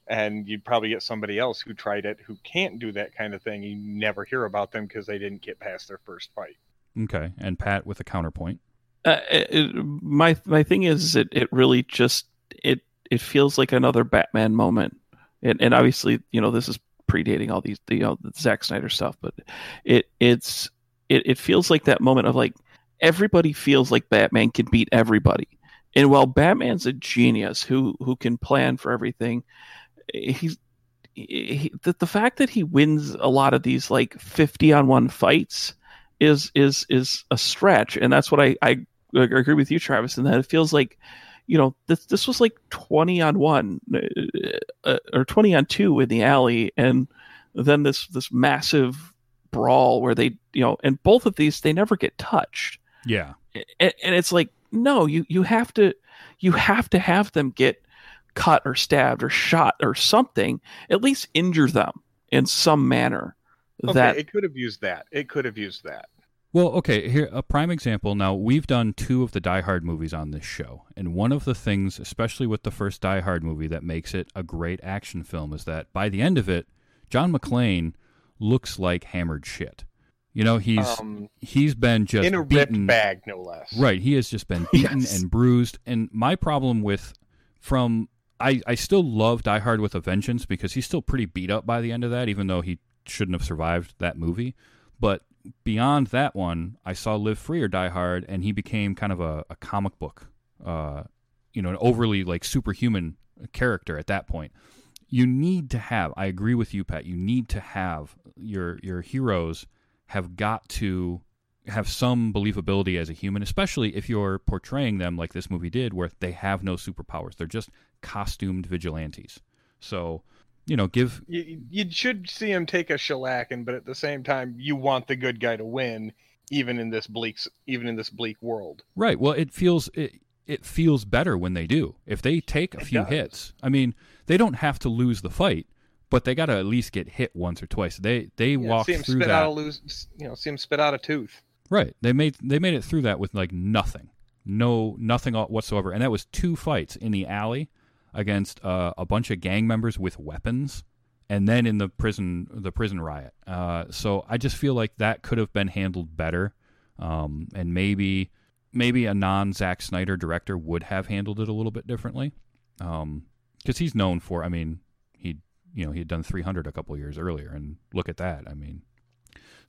and you'd probably get somebody else who tried it who can't do that kind of thing. You never hear about them because they didn't get past their first fight. Okay, and Pat with a counterpoint. Uh, it, it- my my thing is it it really just it it feels like another Batman moment, and and obviously you know this is predating all these you know the Zack Snyder stuff, but it it's it it feels like that moment of like everybody feels like Batman can beat everybody, and while Batman's a genius who who can plan for everything, he's he, the, the fact that he wins a lot of these like 50 on one fights is is is a stretch. And that's what I, I agree with you travis in that it feels like you know this this was like 20 on one uh, or 20 on two in the alley and then this this massive brawl where they you know and both of these they never get touched Yeah, and, and it's like no you you have to you have to have them get cut or stabbed or shot or something at least injure them in some manner Okay, that it could have used that. It could have used that. Well, okay, here a prime example. Now, we've done two of the Die Hard movies on this show, and one of the things, especially with the first Die Hard movie that makes it a great action film is that by the end of it, John McClane looks like hammered shit. You know, he's um, he's been just in a beaten, ripped bag, no less. Right, he has just been beaten Yes. and bruised. And my problem with from I I still love Die Hard with a Vengeance because he's still pretty beat up by the end of that, even though he shouldn't have survived that movie. But beyond that one, I saw Live Free or Die Hard, and he became kind of a, a comic book, uh, you know, an overly like superhuman character at that point. You need to have. I agree with you, Pat. You need to have your your heroes have got to have some believability as a human, especially if you're portraying them like this movie did, where they have no superpowers. They're just costumed vigilantes. So, you know, give You, you should see him take a shellacking, but at the same time, you want the good guy to win, even in this bleak, even in this bleak world. right. Well, it feels it it feels better when they do. If they take a It few does. hits, I mean, they don't have to lose the fight, but they got to at least get hit once or twice. They they Yeah, walk see him through spit that. out a loose, you know, see him spit out a tooth. Right. They made they made it through that with like nothing, no nothing whatsoever, and that was two fights in the alley against uh, a bunch of gang members with weapons, and then in the prison the prison riot. Uh, so I just feel like that could have been handled better. um, and maybe maybe a non Zack Snyder director would have handled it a little bit differently, because um, he's known for. I mean, he you know he had done 300 a couple years earlier, and look at that. I mean,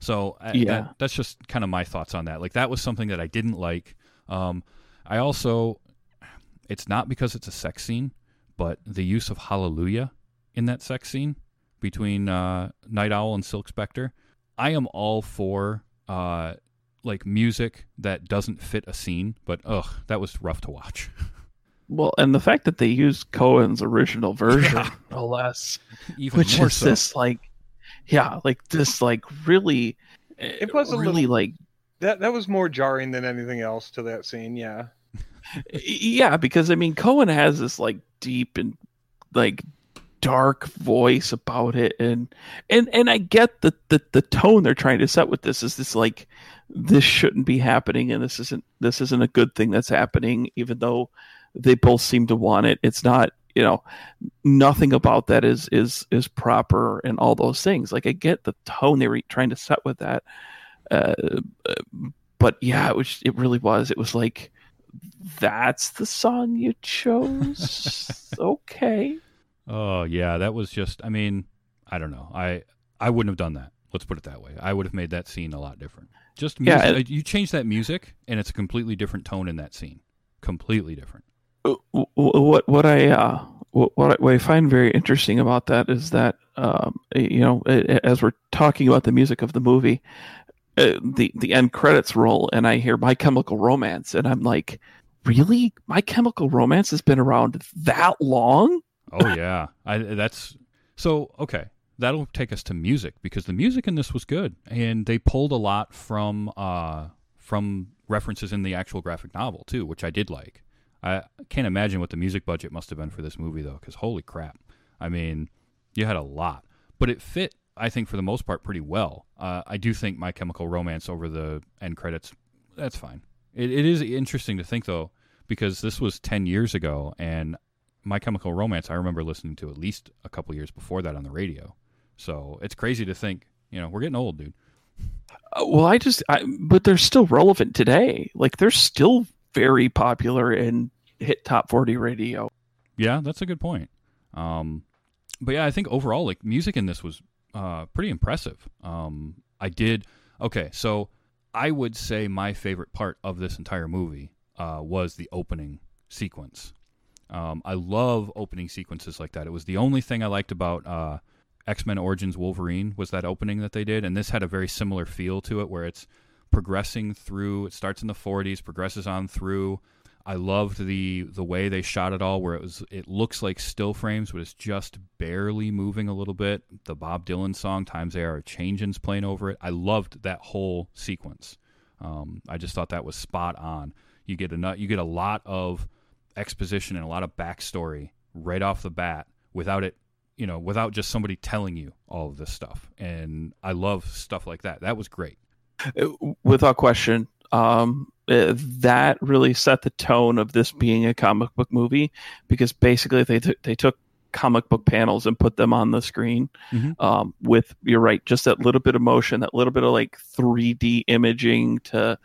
so uh, Yeah. that, that's just kind of my thoughts on that. Like that was something that I didn't like. Um, I also, it's not because it's a sex scene, but the use of Hallelujah in that sex scene between uh, Nite Owl and Silk Spectre. I am all for uh, like music that doesn't fit a scene, but ugh, that was rough to watch. Well, and the fact that they used Cohen's original version, Yeah. no less, Even which more is so. this like, yeah, like this like really, It was a really little- like That that was more jarring than anything else to that scene. Yeah. Yeah because i mean cohen has this like deep and like dark voice about it and and and i get that the, the tone they're trying to set with this is this like this shouldn't be happening and this isn't this isn't a good thing that's happening even though they both seem to want it. It's not you know nothing about that is is is proper and all those things. Like i get the tone they were trying to set with that uh, uh, but yeah it was it really was. It was like that's the song you chose okay Oh yeah, that was just. I mean, I don't know. I I wouldn't have done that. Let's put it that way. I would have made that scene a lot different. Just Yeah, music, and- you change that music, and it's a completely different tone in that scene. Completely different. w- what what I uh what what I, what I find very interesting about that is that um you know as we're talking about the music of the movie uh, the the end credits roll and I hear My Chemical Romance and I'm like really My Chemical Romance has been around that long Oh yeah, I that's so okay. That'll take us to music because the music in this was good, and they pulled a lot from uh from references in the actual graphic novel too, which I did like. I can't imagine what the music budget must have been for this movie though, because holy crap! I mean, you had a lot, but it fit. I think for the most part pretty well. Uh, I do think My Chemical Romance over the end credits. That's fine. It, it is interesting to think though, because this was ten years ago, and my Chemical Romance, I remember listening to at least a couple years before that on the radio. So it's crazy to think, you know, we're getting old, dude. Uh, well I just I, but they're still relevant today like they're still very popular and hit top 40 radio Yeah, that's a good point. Um, but yeah, I think overall, like music in this was uh, pretty impressive. Um, I did okay, so I would say my favorite part of this entire movie uh, was the opening sequence. Um, I love opening sequences like that. It was the only thing I liked about uh, X Men Origins Wolverine was that opening that they did, and this had a very similar feel to it, where it's progressing through. It starts in the 40s, progresses on through. I loved the the way they shot it all, where it was it looks like still frames, but it's just barely moving a little bit. The Bob Dylan song "Times They Are Changing's playing over it. I loved that whole sequence. Um, I just thought that was spot on. You get a you get a lot of exposition and a lot of backstory right off the bat without it, you know, without just somebody telling you all of this stuff. And I love stuff like that. That was great. Uh, without question um uh, that really set the tone of this being a comic book movie because basically they took they took comic book panels and put them on the screen Mhm. um, with you're right just that little bit of motion that little bit of like 3d imaging to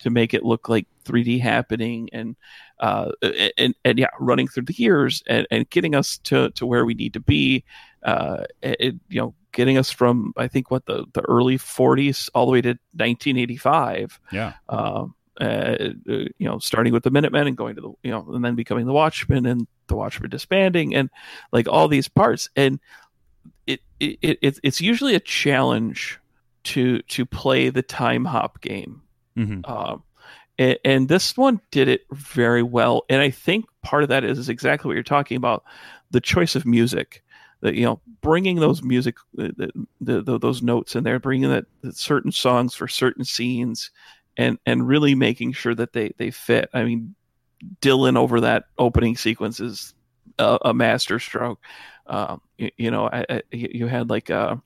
to make it look like 3d happening and uh and, and yeah running through the years and, and getting us to to where we need to be uh it, you know getting us from i think what the the early 40s all the way to 1985 Yeah. um, uh, uh, you know, starting with the Minutemen and going to the, you know, and then becoming the Watchmen and the Watchmen disbanding and like all these parts. And it, it, it it's- usually a challenge to, to play the time hop game. hmm Um, and, and this one did it very well. And I think part of that is, is exactly what you're talking about the choice of music. That you know, bringing those music, the, the, the, those notes in there, bringing that, that certain songs for certain scenes, and and really making sure that they they fit. I mean, Dylan over that opening sequence is a, a master stroke. Um, you, you know, I, I, you had like uh,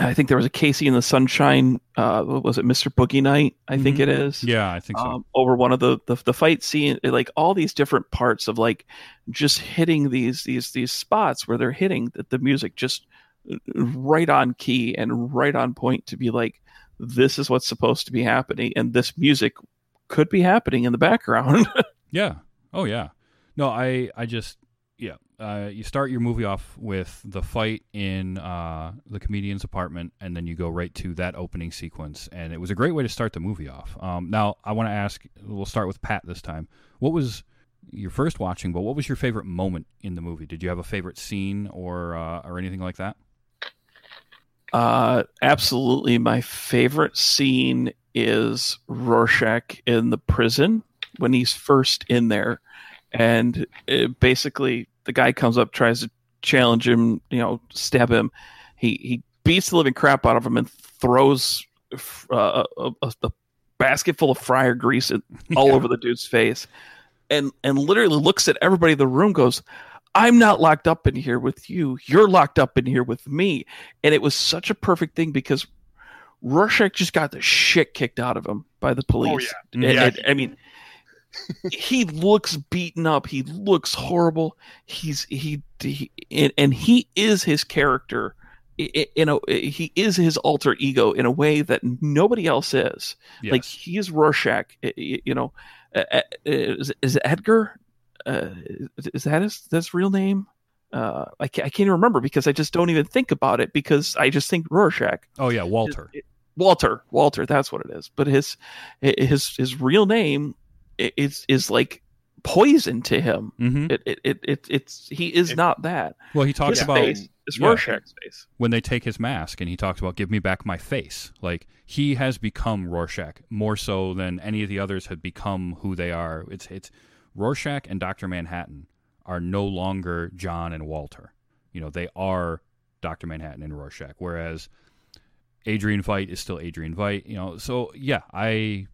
I think there was a KC in the Sunshine. Uh, was it Mr. Boogie Night? I think Mhm. it is. Yeah, I think so. Um, over one of the, the the fight scene, like all these different parts of like just hitting these these these spots where they're hitting the, the music just right on key and right on point to be like this is what's supposed to be happening, and this music could be happening in the background. Yeah. Oh yeah. No, I I just yeah. Uh, you start your movie off with the fight in uh, the comedian's apartment, and then you go right to that opening sequence, and it was a great way to start the movie off. Um, now I want to ask. We'll start with Pat this time. What was your first watching? But what was your favorite moment in the movie? Did you have a favorite scene or uh, or anything like that? Uh, absolutely. My favorite scene is Rorschach in the prison when he's first in there, and it, basically the guy comes up, tries to challenge him, you know, stab him. He he beats the living crap out of him and throws uh, a, a, a, basket full of fryer grease all Yeah. over the dude's face, and and literally looks at everybody in the room, goes. I'm not locked up in here with you. You're locked up in here with me. And it was such a perfect thing because Rorschach just got the shit kicked out of him by the police. yeah. And- Yeah. and- I mean, he looks beaten up. He looks horrible. He's he, he and, and he is his character. You know, he is his alter ego in a way that nobody else is. Yes. Like he is Rorschach. You know, uh, uh, is, is Edgar? Uh, is that his that's real name? Uh, I can't, I can't even remember because I just don't even think about it because I just think Rorschach. oh yeah, Walter. His- Walter, Walter, that's what it is. But his his his real name is is like poison to him. hmm It it, it, it it's he is It- not that. Well, he talks His about face is yeah. Rorschach's face. when they take his mask and he talks about give me back my face like he has become rorschach more so than any of the others have become who they are it's it's rorschach and dr manhattan are no longer john and walter you know they are dr manhattan and rorschach whereas adrian veidt is still adrian veidt you know so yeah i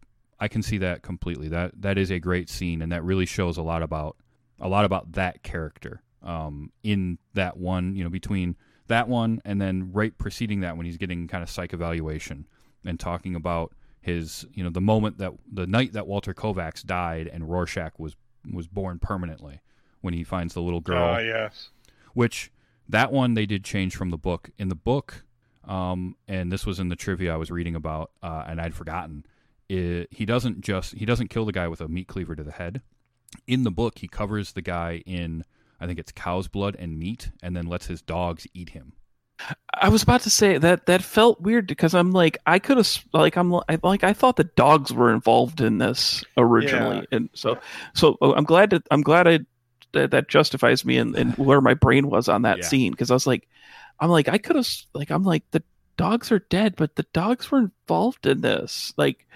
i can see that completely. That that is a great scene and that really shows a lot about a lot about that character um in that one you know between that one and then right preceding that when he's getting kind of psych evaluation and talking about his you know the moment that the night that Walter Kovacs died and Rorschach was was born permanently when he finds the little girl. Ah, yes. which that one they did change from the book. In the book um, and this was in the trivia i was reading about uh, and i'd forgotten it, he doesn't just he doesn't kill the guy with a meat cleaver to the head. In the book he covers the guy in i think it's cow's blood and meat and then lets his dogs eat him. I was about to say that that felt weird because I'm like I could have like I'm I, like I thought the dogs were involved in this originally, and so so uh, I'm glad that I'm glad I that, that justifies me and, and where my brain was on that Yeah. scene because I was like I'm like I could have like I'm like the dogs are dead, but the dogs were involved in this. Like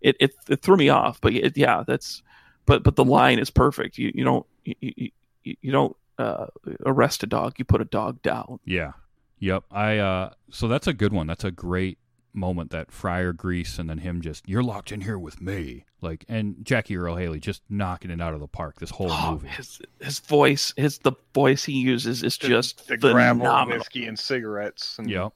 it it, it threw me off, but it, yeah, that's but but the line is perfect. You you don't you you, you you don't uh, arrest a dog, you put a dog down. Yeah. Yep. I uh so that's a good one. That's a great moment that fryer Grease and then him just you're locked in here with me. Like and Jackie Earle Haley just knocking it out of the park this whole Oh, movie. his his voice, his the voice he uses is The- just the gravel, phenomenal. whiskey, and cigarettes. And Yep.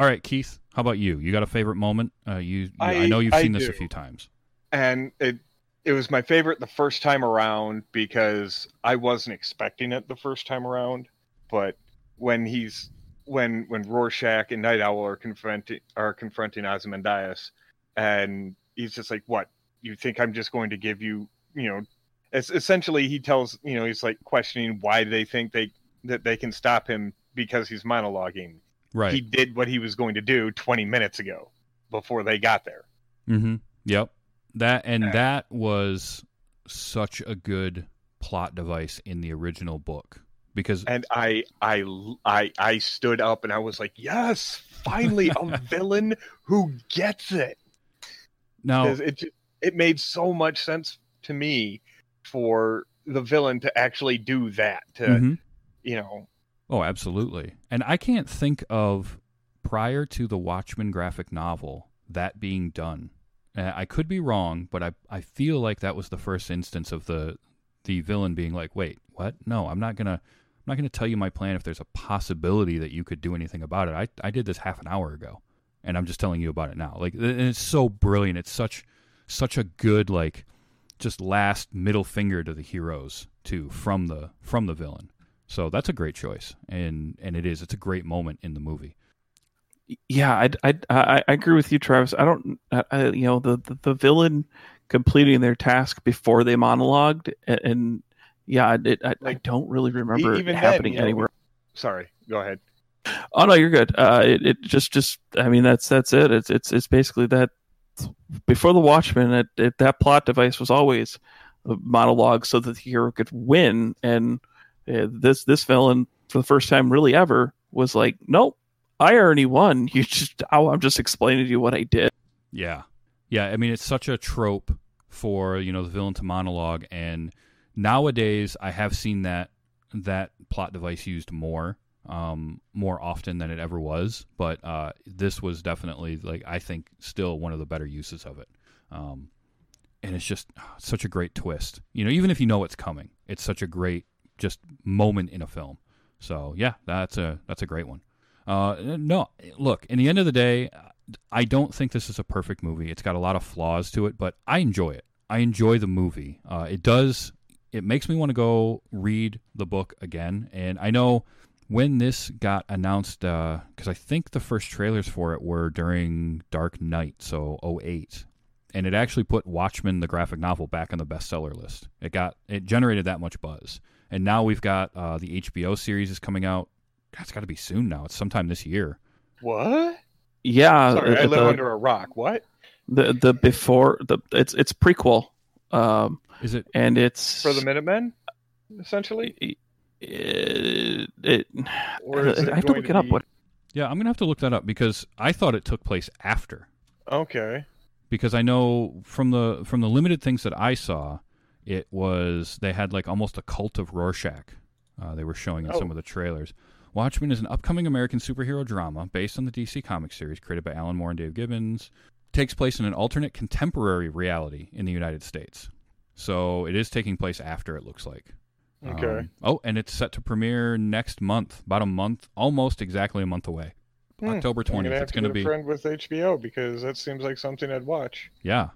All right, Keith, how about you? You got a favorite moment? Uh you, I, I- know you've I seen this a few times. and it it was my favorite the first time around because I wasn't expecting it the first time around. But when he's when when Rorschach and Nite Owl are confronting are confronting Ozymandias, and he's just like, "What? You think I'm just going to give you? You know?" It's essentially he tells you know he's like questioning why they think they that they can stop him because he's monologuing. Right. He did what he was going to do 20 minutes ago before they got there. Mm-hmm. Yep. That and Yeah. that was such a good plot device in the original book because and I, I, I, I stood up and I was like, "Yes, finally a villain who gets it." 'Cause It it made so much sense to me for the villain to actually do that. To Mhm. you know, Oh, absolutely. And I can't think of prior to the Watchmen graphic novel that being done. Uh, I could be wrong, but I I feel like that was the first instance of the the villain being like, "Wait, what? No, I'm not gonna I'm not gonna tell you my plan if there's a possibility that you could do anything about it. I I did this half an hour ago, and I'm just telling you about it now. Like, and it's so brilliant. It's such such a good like just last middle finger to the heroes too from the from the villain. So that's a great choice, and and it is. It's a great moment in the movie. Yeah, I, I, I, I agree with you, Travis. I don't, I, I, you know, the, the, the villain completing their task before they monologued, and, and yeah, it, I, I don't really remember even it then, happening you know, anywhere. Sorry, go ahead. Oh no, you're good. Uh, it, it just, just, I mean, that's that's it. It's it's it's basically that. Before the Watchmen, it, it, that plot device was always a monologue, so that the hero could win. And uh, this this villain, for the first time, really ever, was like, nope, I already won. You just, oh, I'm just explaining to you what I did. Yeah. Yeah, I mean it's such a trope for, you know, the villain to monologue and nowadays I have seen that that plot device used more um more often than it ever was, but uh this was definitely like I think still one of the better uses of it. Um and it's just such a great twist. You know, even if you know it's coming, it's such a great just moment in a film. So, yeah, that's a that's a great one. Uh, no, look. In the end of the day, I don't think this is a perfect movie. It's got a lot of flaws to it, but I enjoy it. I enjoy the movie. Uh, it does. It makes me want to go read the book again. And I know when this got announced, because I think the first trailers for it were during Dark Knight, so 08. And it actually put Watchmen, the graphic novel, back on the bestseller list. It got it generated that much buzz, and now we've got uh, the HBO series is coming out. God, it's got to be soon now. It's sometime this year. What? Yeah, Sorry, I live the, under a rock. What? the the before the it's it's prequel, um, Is it? and it's For the Minutemen, essentially? it, it, it Or is it I have to look to it up. be- What Yeah, I'm gonna have to look that up because I thought it took place after. Okay. Because I know from the from the limited things that I saw, it was they had like almost a cult of Rorschach. Uh, they were showing in Oh. some of the trailers. Watchmen is an upcoming American superhero drama based on the DC comic series created by Alan Moore and Dave Gibbons. Takes place in an alternate contemporary reality in the United States. So it is taking place after it looks like. Okay. Um, oh, and it's set to premiere next month, about a month, almost exactly a month away. Hmm. October I'm gonna 20th. have It's going to be friend with HBO because that seems like something I'd watch. Yeah.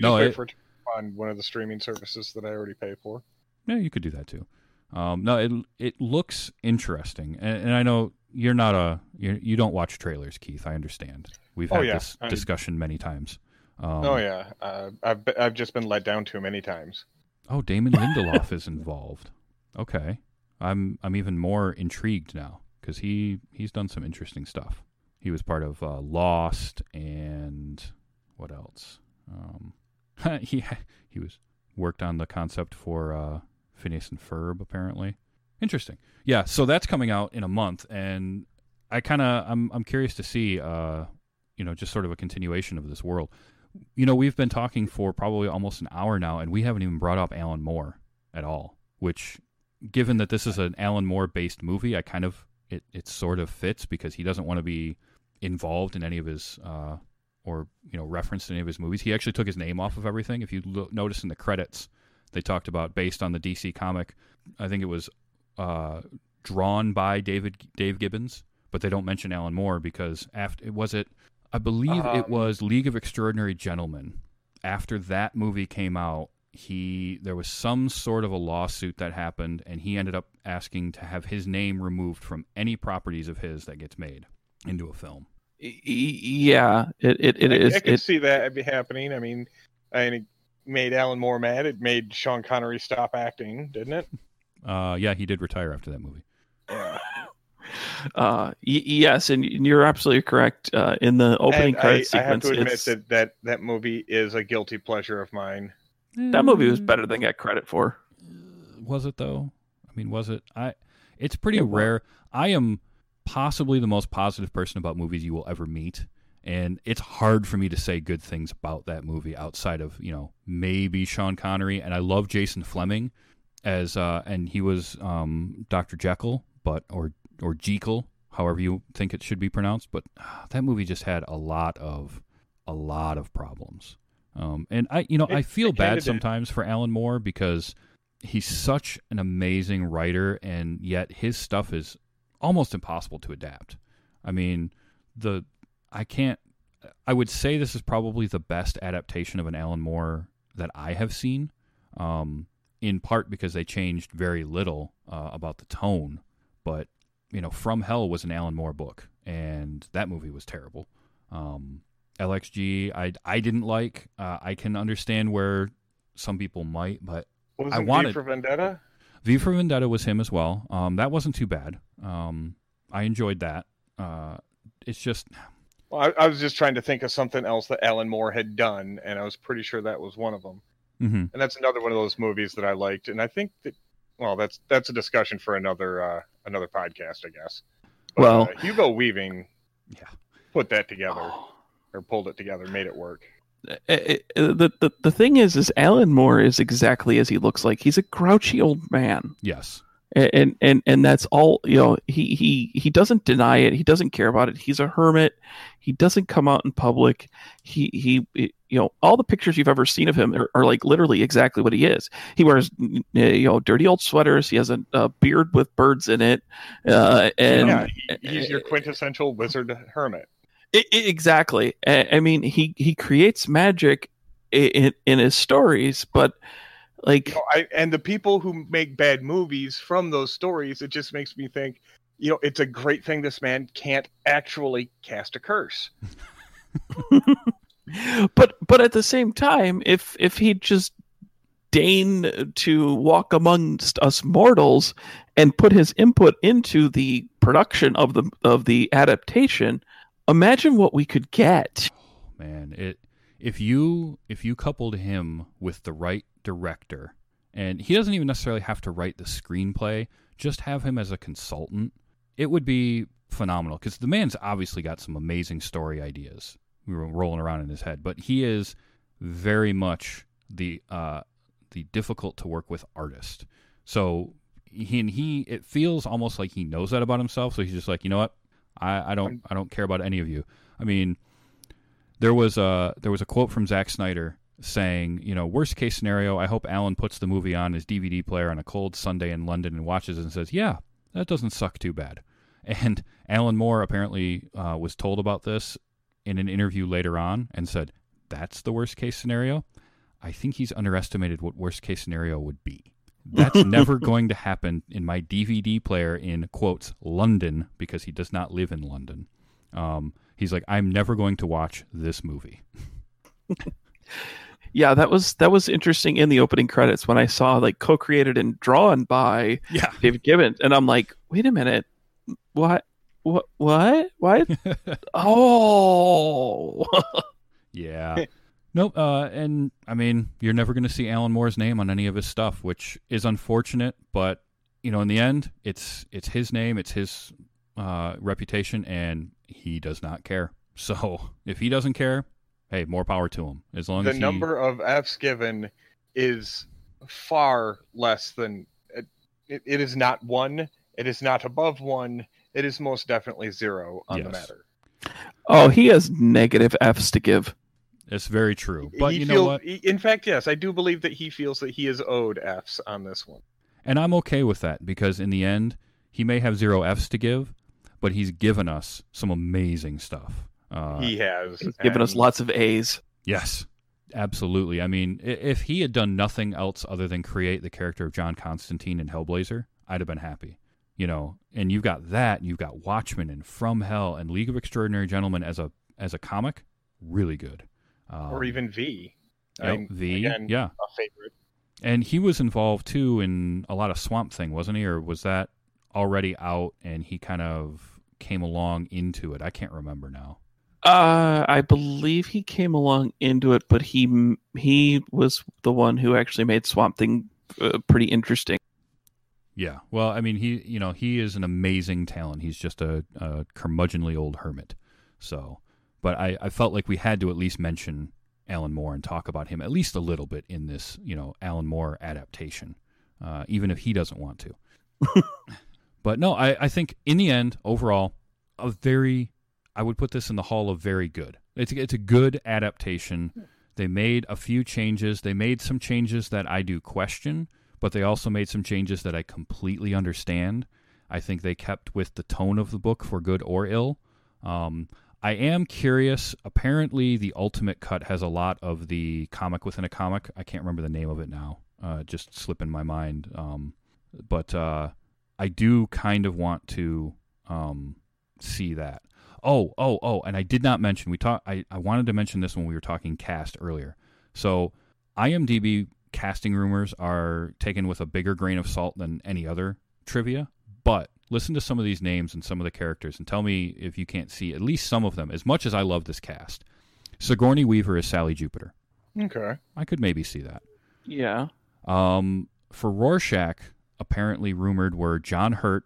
No, it- for it on one of the streaming services that I already pay for. Yeah, you could do that too. Um, no, it it looks interesting, and, and I know you're not a you you don't watch trailers, Keith. I understand. We've Oh, had yeah. this I- discussion many times. Um, oh yeah, uh, I've I've just been let down too many times. Oh, Damon Lindelof is involved. Okay, I'm I'm even more intrigued now because he he's done some interesting stuff. He was part of uh, Lost and what else? Um, he he was worked on the concept for uh, Phineas and Ferb apparently. Interesting. Yeah, so that's coming out in a month, and I kind of I'm I'm curious to see uh, you know just sort of a continuation of this world. You know, we've been talking for probably almost an hour now, and we haven't even brought up Alan Moore at all. Which, given that this is an Alan Moore based movie, I kind of it it sort of fits because he doesn't want to be involved in any of his uh, or you know referenced in any of his movies. He actually took his name off of everything. If you lo- notice in the credits, they talked about based on the DC comic. I think it was uh, drawn by David Dave Gibbons, but they don't mention Alan Moore because after was it. I believe it Um, was League of Extraordinary Gentlemen. After that movie came out, he there was some sort of a lawsuit that happened, and he ended up asking to have his name removed from any properties of his that gets made into a film. Y- y- yeah, it it, it I, is. I could it, see that be happening. I mean, and it made Alan Moore mad. It made Sean Connery stop acting, didn't it? Uh, yeah, he did retire after that movie. uh, y- yes, and you're absolutely correct. Uh, in the opening and I, credit I have to admit that, that that movie is a guilty pleasure of mine. that movie was better than got credit for. Was it though? I mean, was it? I. It's pretty It was. rare. I am possibly the most positive person about movies you will ever meet, and it's hard for me to say good things about that movie outside of you know maybe Sean Connery, and I love Jason Flemyng as uh, and he was um, Doctor Jekyll, but or or Jekyll, however you think it should be pronounced. But uh, that movie just had a lot of a lot of problems. Um, and I, you know, I feel bad sometimes for Alan Moore because he's such an amazing writer, and yet his stuff is almost impossible to adapt. I mean, the I can't. I would say this is probably the best adaptation of an Alan Moore that I have seen. Um, in part because they changed very little uh, about the tone, but you know, From Hell was an Alan Moore book, and that movie was terrible. Um, LXG, I I didn't like. Uh, I can understand where some people might, but Wasn't I V wanted- for Vendetta? V for Vendetta was him as well. Um, that wasn't too bad. Um, I enjoyed that. Uh, it's just Well, I, I was just trying to think of something else that Alan Moore had done, and I was pretty sure that was one of them. mhm. And that's another one of those movies that I liked, and I think that well, that's that's a discussion for another uh, another podcast, I guess. Well- uh, Hugo Weaving yeah. put that together Oh. or pulled it together, made it work. It- it- the, the the thing is is Alan Moore is exactly as he looks like. He's a grouchy old man. Yes. And and and that's all, you know, he he he doesn't deny it. He doesn't care about it. He's a hermit. He doesn't come out in public. He he you know, all the pictures you've ever seen of him are, are like literally exactly what he is. He wears you know, dirty old sweaters. He has a, a beard with birds in it. Uh and yeah, he, he's your quintessential wizard hermit. I- I- exactly. I, I mean, he he creates magic in in his stories, but like You know, I, and the people who make bad movies from those stories, it just makes me think, you know, it's a great thing this man can't actually cast a curse. but but at the same time, if if he just deign to walk amongst us mortals and put his input into the production of the of the adaptation, imagine what we could get. man it if you if you coupled him with the right director and he doesn't even necessarily have to write the screenplay just have him as a consultant it would be phenomenal because the man's obviously got some amazing story ideas we were rolling around in his head but he is very much the uh the difficult to work with artist so he and he it feels almost like he knows that about himself so he's just like you know what i i don't i don't care about any of you i mean there was a there was a quote from Zack Snyder saying, you know, worst case scenario, I hope Alan puts the movie on his DVD player on a cold Sunday in London and watches it and says, yeah, that doesn't suck too bad. And Alan Moore apparently uh, was told about this in an interview later on and said, that's the worst case scenario. I think he's underestimated what worst case scenario would be. That's never going to happen in my DVD player in quotes London because he does not live in London. Um, he's like, I'm never going to watch this movie. Yeah, that was that was interesting in the opening credits when I saw like co-created and drawn by Yeah. David Gibbons, and I'm like, wait a minute, what, what, what, what? oh, yeah. Nope. Uh, and I mean, you're never going to see Alan Moore's name on any of his stuff, which is unfortunate. But you know, in the end, it's it's his name, it's his uh, reputation, and he does not care. So if he doesn't care, hey, more power to him. As long The as he, number of F's given is far less than it, it, it is not one. It is not above one. It is most definitely zero on the matter. oh, he has negative F's to give. It's very true. But he you know feels, what? in fact, yes, I do believe that he feels that he is owed F's on this one. And I'm okay with that because in the end, he may have zero F's to give, but he's given us some amazing stuff. Uh, he has He's given us lots of A's. Yes, absolutely. I mean, if he had done nothing else other than create the character of John Constantine in Hellblazer, I'd have been happy. You know, and you've got that, and you've got Watchmen and From Hell and League of Extraordinary Gentlemen as a as a comic, really good. Um, or even V. yep, I'm- V, again, yeah. a favorite. And he was involved too in a lot of Swamp Thing, wasn't he? Or was that already out and he kind of came along into it? I can't remember now. Uh, I believe he came along into it, but he he was the one who actually made Swamp Thing uh, pretty interesting. Yeah. Well, I mean, he, you know, he is an amazing talent. He's just a, a curmudgeonly old hermit. So, but I, I felt like we had to at least mention Alan Moore and talk about him at least a little bit in this, you know, Alan Moore adaptation, uh, even if he doesn't want to. but no, I, I think in the end, overall, a very, I would put this in the hall of very good. It's, it's a good adaptation. They made a few changes. They made some changes that I do question but they also made some changes that I completely understand. I think they kept with the tone of the book for good or ill. Um, I am curious. Apparently, the Ultimate Cut has a lot of the comic within a comic. I can't remember the name of it now. Uh, just slip in my mind. Um, but uh, I do kind of want to um, see that. Oh, oh, oh, and I did not mention we talked. I, I wanted to mention this when we were talking cast earlier. So, IMDb casting rumors are taken with a bigger grain of salt than any other trivia. But listen to some of these names and some of the characters, and tell me if you can't see at least some of them. As much as I love this cast, Sigourney Weaver is Sally Jupiter. Okay. I could maybe see that. Yeah. Um, for Rorschach, apparently rumored were John Hurt,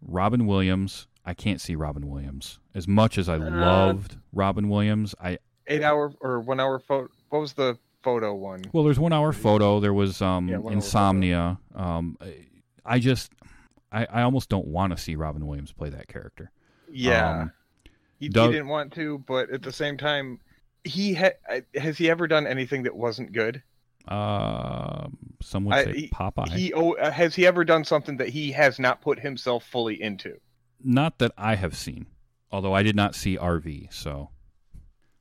Robin Williams. I can't see Robin Williams as much as I Uh, loved Robin Williams. I Eight hour or one hour photo. What was the photo one? well, there's one hour photo. There was um, Yeah, Insomnia. Um, I just I, I almost don't want to see Robin Williams play that character. Yeah. Um, he, he didn't want to, but at the same time, he ha- has he ever done anything that wasn't good? Uh, some would I- say he- Popeye. He oh, uh, has he ever done something that he has not put himself fully into? Not that I have seen, although I did not see RV, so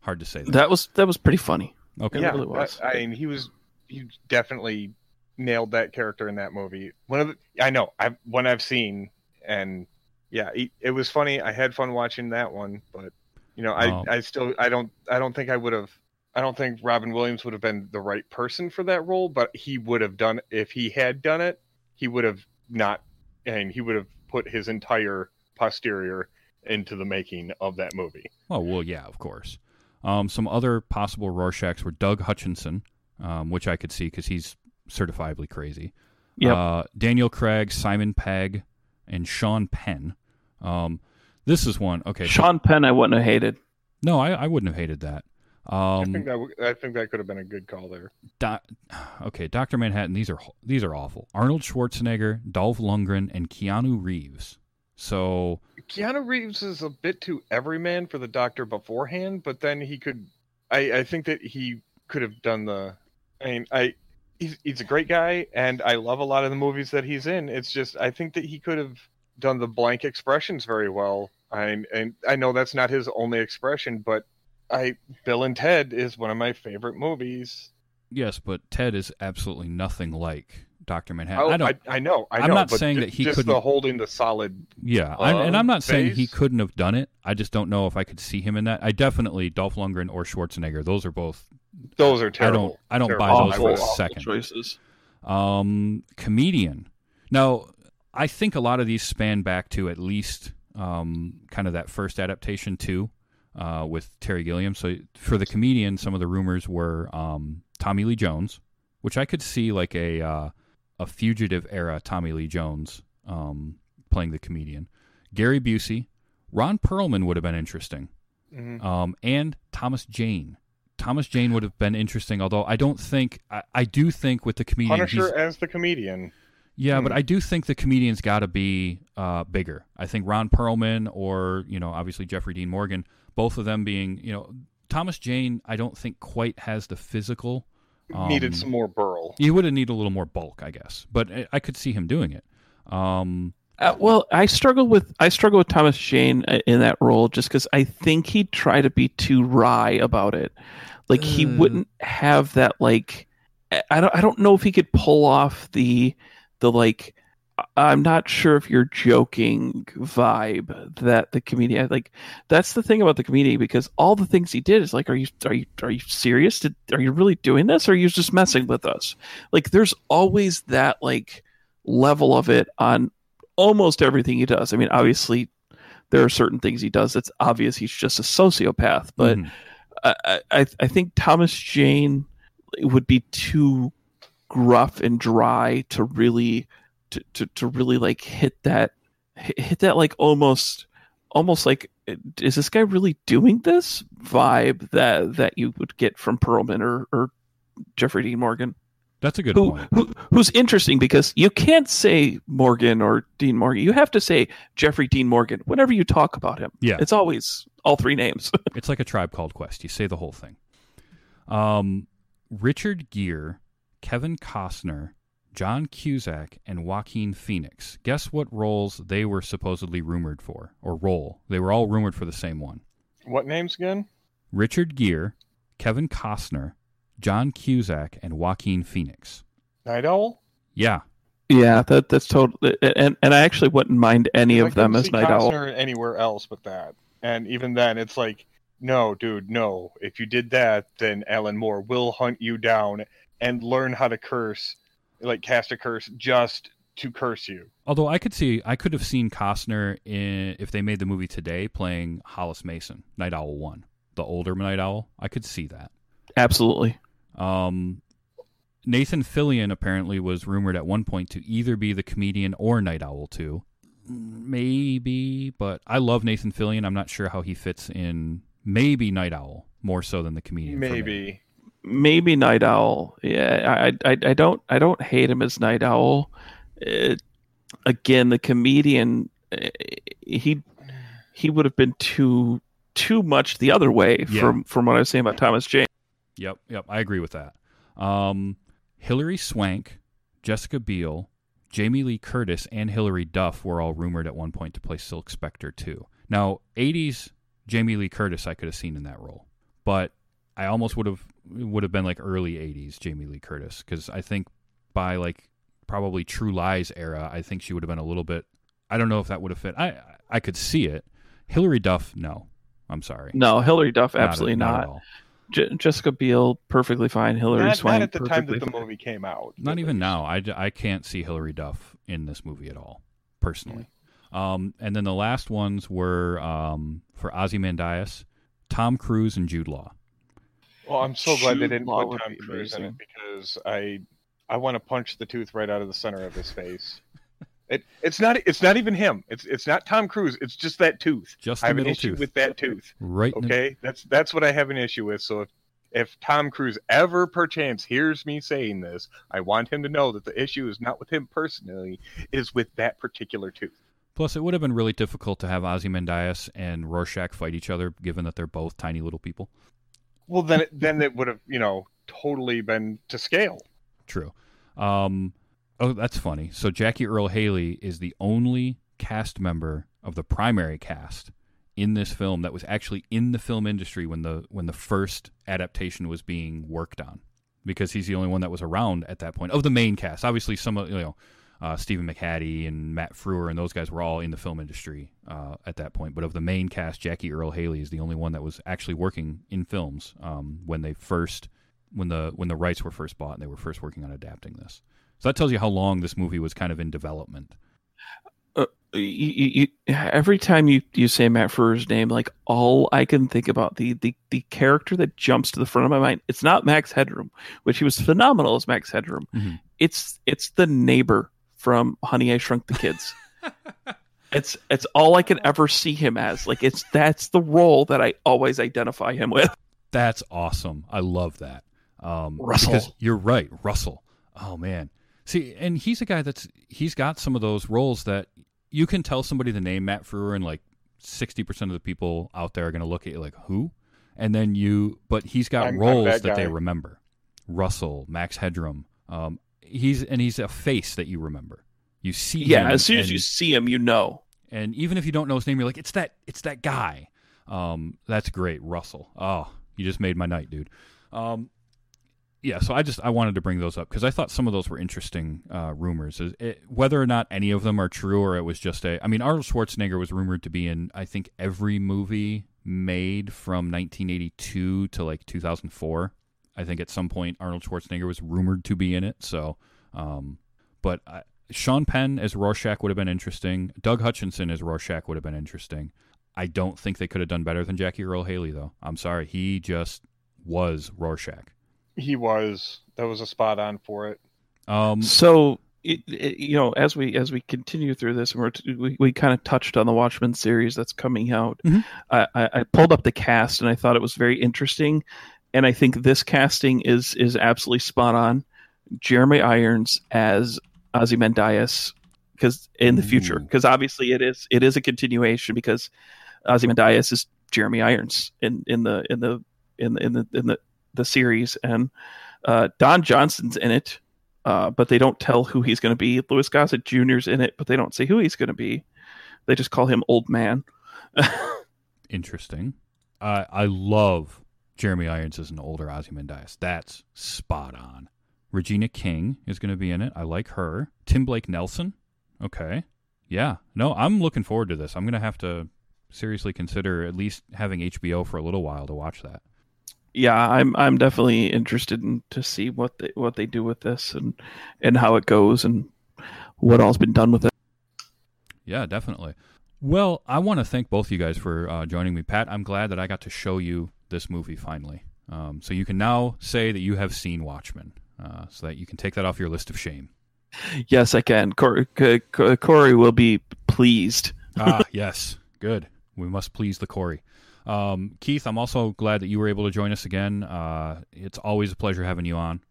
hard to say. That. That was that was pretty funny. Okay. It yeah, really was. I, I mean, he was he definitely nailed that character in that movie. One of the, I know I one I've seen, and yeah, he, it was funny. I had fun watching that one, but you know, I Um, I still I don't I don't think I would have. I don't think Robin Williams would have been the right person for that role, but he would have done if he had done it. He would have not, and he would have put his entire posterior into the making of that movie. Oh well, yeah, of course. Um, some other possible Rorschachs were Doug Hutchison, um, which I could see because he's certifiably crazy. Yep. Uh, Daniel Craig, Simon Pegg, and Sean Penn. Um, this is one. Okay. so- Sean Penn, I wouldn't have hated. no, I, I wouldn't have hated that. I Um, think that w- I think that could have been a good call there. Do- okay, Doctor Manhattan. These are these are awful. Arnold Schwarzenegger, Dolph Lundgren, and Keanu Reeves. So Keanu Reeves is a bit too everyman for the Doctor beforehand, but then he could. I, I think that he could have done the. I mean, I he's he's a great guy, and I love a lot of the movies that he's in. It's just I think that he could have done the blank expressions very well. I and I know that's not his only expression, but I Bill and Ted is one of my favorite movies. yes, but Ted is absolutely nothing like Doctor Manhattan. Oh, I I, don't. I, know, I I'm know. not saying that he just couldn't- the holding the solid. Yeah, I, and uh, I'm not saying he couldn't have done it. I just don't know if I could see him in that. I definitely Dolph Lundgren or Schwarzenegger. Those are both. Those are terrible. I don't Terrible. buy those I for a second. choices. Um, comedian. Now, I think a lot of these span back to at least um, kind of that first adaptation too, uh, with Terry Gilliam. So for the comedian, some of the rumors were um, Tommy Lee Jones, which I could see like a uh, a fugitive era Tommy Lee Jones um, playing the comedian. Gary Busey, Ron Perlman would have been interesting, Mhm. um, and Thomas Jane. Thomas Jane would have been interesting, although I don't think I, I do think with the comedian Punisher as the comedian. yeah, Hmm. but I do think the comedian's got to be uh, bigger. I think Ron Perlman or you know obviously Jeffrey Dean Morgan, both of them being you know Thomas Jane, I don't think quite has the physical. Um, Needed some more burl. He would have needed a little more bulk, I guess, but I, I could see him doing it. Um, Uh, well, I struggle with I struggle with Thomas Jane uh, in that role just because I think he'd try to be too wry about it. Like he Uh. wouldn't have that like I- don't I don't know if he could pull off the the like I'm not sure if you're joking vibe that the comedian like that's the thing about the comedian because all the things he did is like are you are you are you serious Did, are you really doing this or are you just messing with us like there's always that like level of it on almost everything he does. I mean, obviously, there are certain things he does that's obvious he's just a sociopath, but mhm. I, I, I think Thomas Jane would be too gruff and dry to really to, to, to really like hit that hit hit that like almost almost like is this guy really doing this vibe that that you would get from Perlman or, or Jeffrey Dean Morgan that's a good who, point. who who's interesting because you can't say Morgan or Dean Morgan. You have to say Jeffrey Dean Morgan whenever you talk about him. Yeah. It's always all three names. It's like a tribe called Quest. You say the whole thing. Um, Richard Gere, Kevin Costner, John Cusack, and Joaquin Phoenix. Guess what roles they were supposedly rumored for, or role? They were all rumored for the same one. What names again? Richard Gere, Kevin Costner, John Cusack, and Joaquin Phoenix. Nite Owl. Yeah, yeah, that that's totally and and I actually wouldn't mind any I of them couldn't as see Nite Owl. Costner anywhere else but that. and even then, it's like, no, dude, no. If you did that, then Alan Moore will hunt you down and learn how to curse, like cast a curse just to curse you. Although I could see, I could have seen Costner in if they made the movie today playing Hollis Mason, Nite Owl One, the older Nite Owl. I could see that. Absolutely. Um, Nathan Fillion apparently was rumored at one point to either be the comedian or Nite Owl too. Maybe, but I love Nathan Fillion. I'm not sure how he fits in. Maybe Nite Owl more so than the comedian. Maybe. Maybe Nite Owl. Yeah, I, I, I don't, I don't hate him as Nite Owl. It, again, the comedian, eh, he, he would have been too, too much the other way Yeah. from, from what I was saying about Thomas Jane. Yep, yep, I agree with that. Um, Hilary Swank, Jessica Biel, Jamie Lee Curtis, and Hilary Duff were all rumored at one point to play Silk Spectre too. Now, '80s Jamie Lee Curtis, I could have seen in that role, but I almost would have would have been like early '80s Jamie Lee Curtis because I think by like probably True Lies era, I think she would have been a little bit. I don't know if that would have fit. I I could see it. Hilary Duff, no. I'm sorry. No, Hilary Duff, absolutely not. not. At. Je- Jessica Biel, perfectly fine. Hilary Not, Swank, not at the time that the fine. movie came out. Not even now. I, I can't see Hilary Duff in this movie at all, personally. Um, and then the last ones were um, for Ozymandias, Tom Cruise, and Jude Law. Well, I'm so glad they didn't Law put Tom be Cruise in it because I I want to punch the tooth right out of the center of his face. It it's not it's not even him. It's it's not Tom Cruise. It's just that tooth. Just I the have an middle issue tooth. with that tooth. Right. in the- Okay, that's that's what I have an issue with. So if if Tom Cruise ever perchance hears me saying this, I want him to know that the issue is not with him personally, it is with that particular tooth. Plus, it would have been really difficult to have Ozymandias and Rorschach fight each other, given that they're both tiny little people. Well, then it, then it would have you know totally been to scale. True. Um, oh, that's funny. So Jackie Earle Haley is the only cast member of the primary cast in this film that was actually in the film industry when the when the first adaptation was being worked on, because he's the only one that was around at that point of the main cast. Obviously, some of you know. Uh, Stephen McHattie and Matt Frewer and those guys were all in the film industry uh, at that point. But of the main cast, Jackie Earle Haley is the only one that was actually working in films um, when they first when the when the rights were first bought and they were first working on adapting this. So that tells you how long this movie was kind of in development. you, you, you, every time you, you say Matt Frewer's name, like all I can think about the, the the character that jumps to the front of my mind. It's not Max Headroom, which he was phenomenal as Max Headroom. Mhm. It's it's the neighbor from Honey I Shrunk the Kids. it's it's all I can ever see him as. Like it's that's the role that I always identify him with. That's awesome. I love that. Um, Russell. you're right, Russell. Oh man, see, and he's a guy that's he's got some of those roles that you can tell somebody the name Matt Frewer, and like sixty percent of the people out there are going to look at you like who, and then you, but he's got I'm- I'm roles that that they remember. Russell, Max Headroom. Um, he's and he's a face that you remember. You see, Yeah, him as soon as and- you see him, you know. and even if you don't know his name, you're like, it's that, it's that guy. Um, that's great, Russell. Oh, you just made my night, dude. Um, yeah, so I just I wanted to bring those up because I thought some of those were interesting uh, rumors. It, whether or not any of them are true, or it was just a. I mean, Arnold Schwarzenegger was rumored to be in I think every movie made from 1982 to like 2004. I think at some point Arnold Schwarzenegger was rumored to be in it. So, um, but I, Sean Penn as Rorschach would have been interesting. Doug Hutchison as Rorschach would have been interesting. I don't think they could have done better than Jackie Earle Haley, though. I'm sorry, he just was Rorschach. He was that was a spot on for it. Um, So it, it, you know, as we as we continue through this, and we're t- we, we kind of touched on the Watchmen series that's coming out. Mhm. I, I, I pulled up the cast, and I thought it was very interesting. And I think this casting is is absolutely spot on. Jeremy Irons as Ozzy Ozymandias, because in the future, because obviously it is it is a continuation because Ozzy Ozymandias is Jeremy Irons in in the in the in the in the in the, the series, and uh, Don Johnson's in it uh, but they don't tell who he's going to be. Louis Gossett Jr.'s in it, but they don't say who he's going to be. They just call him Old Man. interesting. I I love Jeremy Irons as an older Ozymandias. That's spot on. Regina King is going to be in it. I like her. Tim Blake Nelson. Okay. Yeah. No, I'm looking forward to this. I'm going to have to seriously consider at least having HBO for a little while to watch that. Yeah, I'm I'm definitely interested in to see what they what they do with this and and how it goes and what all's been done with it. Yeah, definitely. Well, I want to thank both of you guys for uh, joining me, Pat. I'm glad that I got to show you this movie finally. Um, so you can now say that you have seen Watchmen, uh, so that you can take that off your list of shame. Yes, I can. Corey, Corey will be pleased. ah, yes, good. We must please the Corey. Um, Keith, I'm also glad that you were able to join us again. Uh, it's always a pleasure having you on.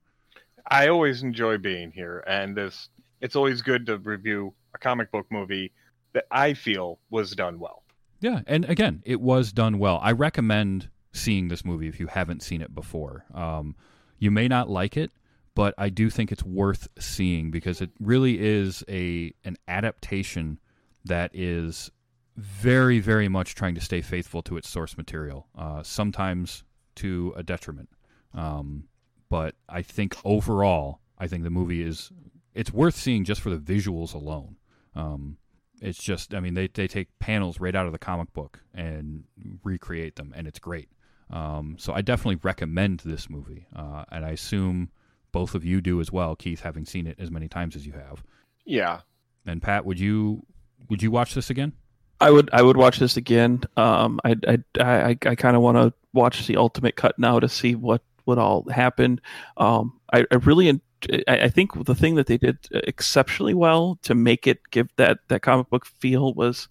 I always enjoy being here, and this it's always good to review a comic book movie that I feel was done well. Yeah, and again, it was done well. I recommend seeing this movie if you haven't seen it before. Um, you may not like it, but I do think it's worth seeing because it really is a an adaptation that is very, very much trying to stay faithful to its source material, uh, sometimes to a detriment. Um, but I think overall, I think the movie is it's worth seeing just for the visuals alone. Um, it's just, I mean, they they take panels right out of the comic book and recreate them, and it's great. Um, so I definitely recommend this movie, uh, and I assume both of you do as well. Keith, having seen it as many times as you have. Yeah. And Pat, would you would you watch this again? I would I would watch this again. Um, I I I, I kind of want to watch the ultimate cut now to see what what all happened. Um, I, I really I, think the thing that they did exceptionally well to make it give that that comic book feel was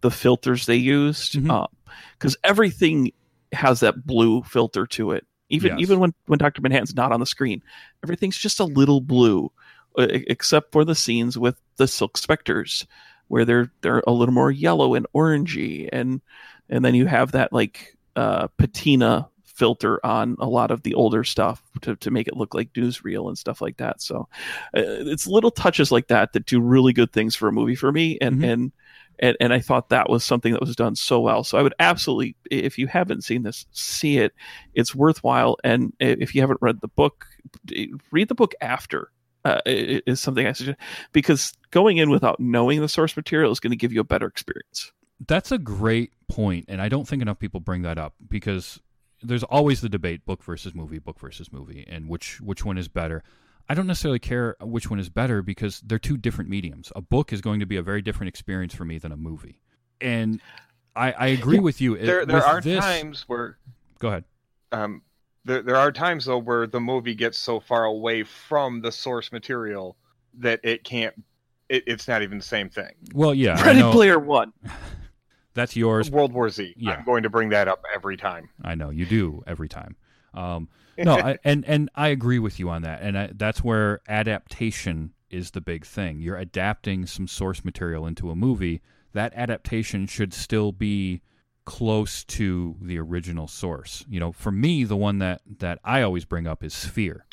the filters they used because mm-hmm. um, everything has that blue filter to it. Even yes. even when when Doctor Manhattan's not on the screen, everything's just a little blue, except for the scenes with the Silk Spectres where they're they're a little more yellow and orangey and and then you have that like uh, patina filter on a lot of the older stuff to, to make it look like newsreel and stuff like that so uh, it's little touches like that that do really good things for a movie for me and mm-hmm. and and, and I thought that was something that was done so well. So I would absolutely, if you haven't seen this, see it. It's worthwhile. And if you haven't read the book, read the book after uh, is something I suggest because going in without knowing the source material is going to give you a better experience. That's a great point, and I don't think enough people bring that up because there's always the debate book versus movie, book versus movie, and which which one is better. I don't necessarily care which one is better because they're two different mediums. A book is going to be a very different experience for me than a movie, and I, I agree with you. There, there are this... times where. Go ahead. Um, there, there are times though where the movie gets so far away from the source material that it can't it, it's not even the same thing. Well yeah ready player one. That's yours. World war z. Yeah. i'm going to bring that up every time. I know you do every time. Um, no I, and and i agree with you on that and I, that's where adaptation is the big thing. You're adapting some source material into a movie. That adaptation should still be close to the original source. You know, for me, the one that that I always bring up is Sphere.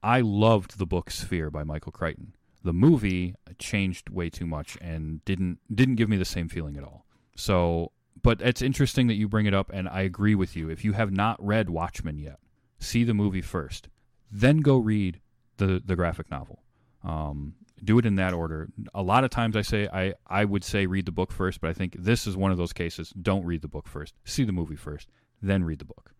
I loved the book Sphere by Michael Crichton. The movie changed way too much and didn't didn't give me the same feeling at all. So, but it's interesting that you bring it up, and I agree with you. If you have not read Watchmen yet, see the movie first, then go read the the graphic novel. Um, do it in that order. A lot of times I say I, I would say read the book first, but I think this is one of those cases. Don't read the book first. See the movie first, then read the book.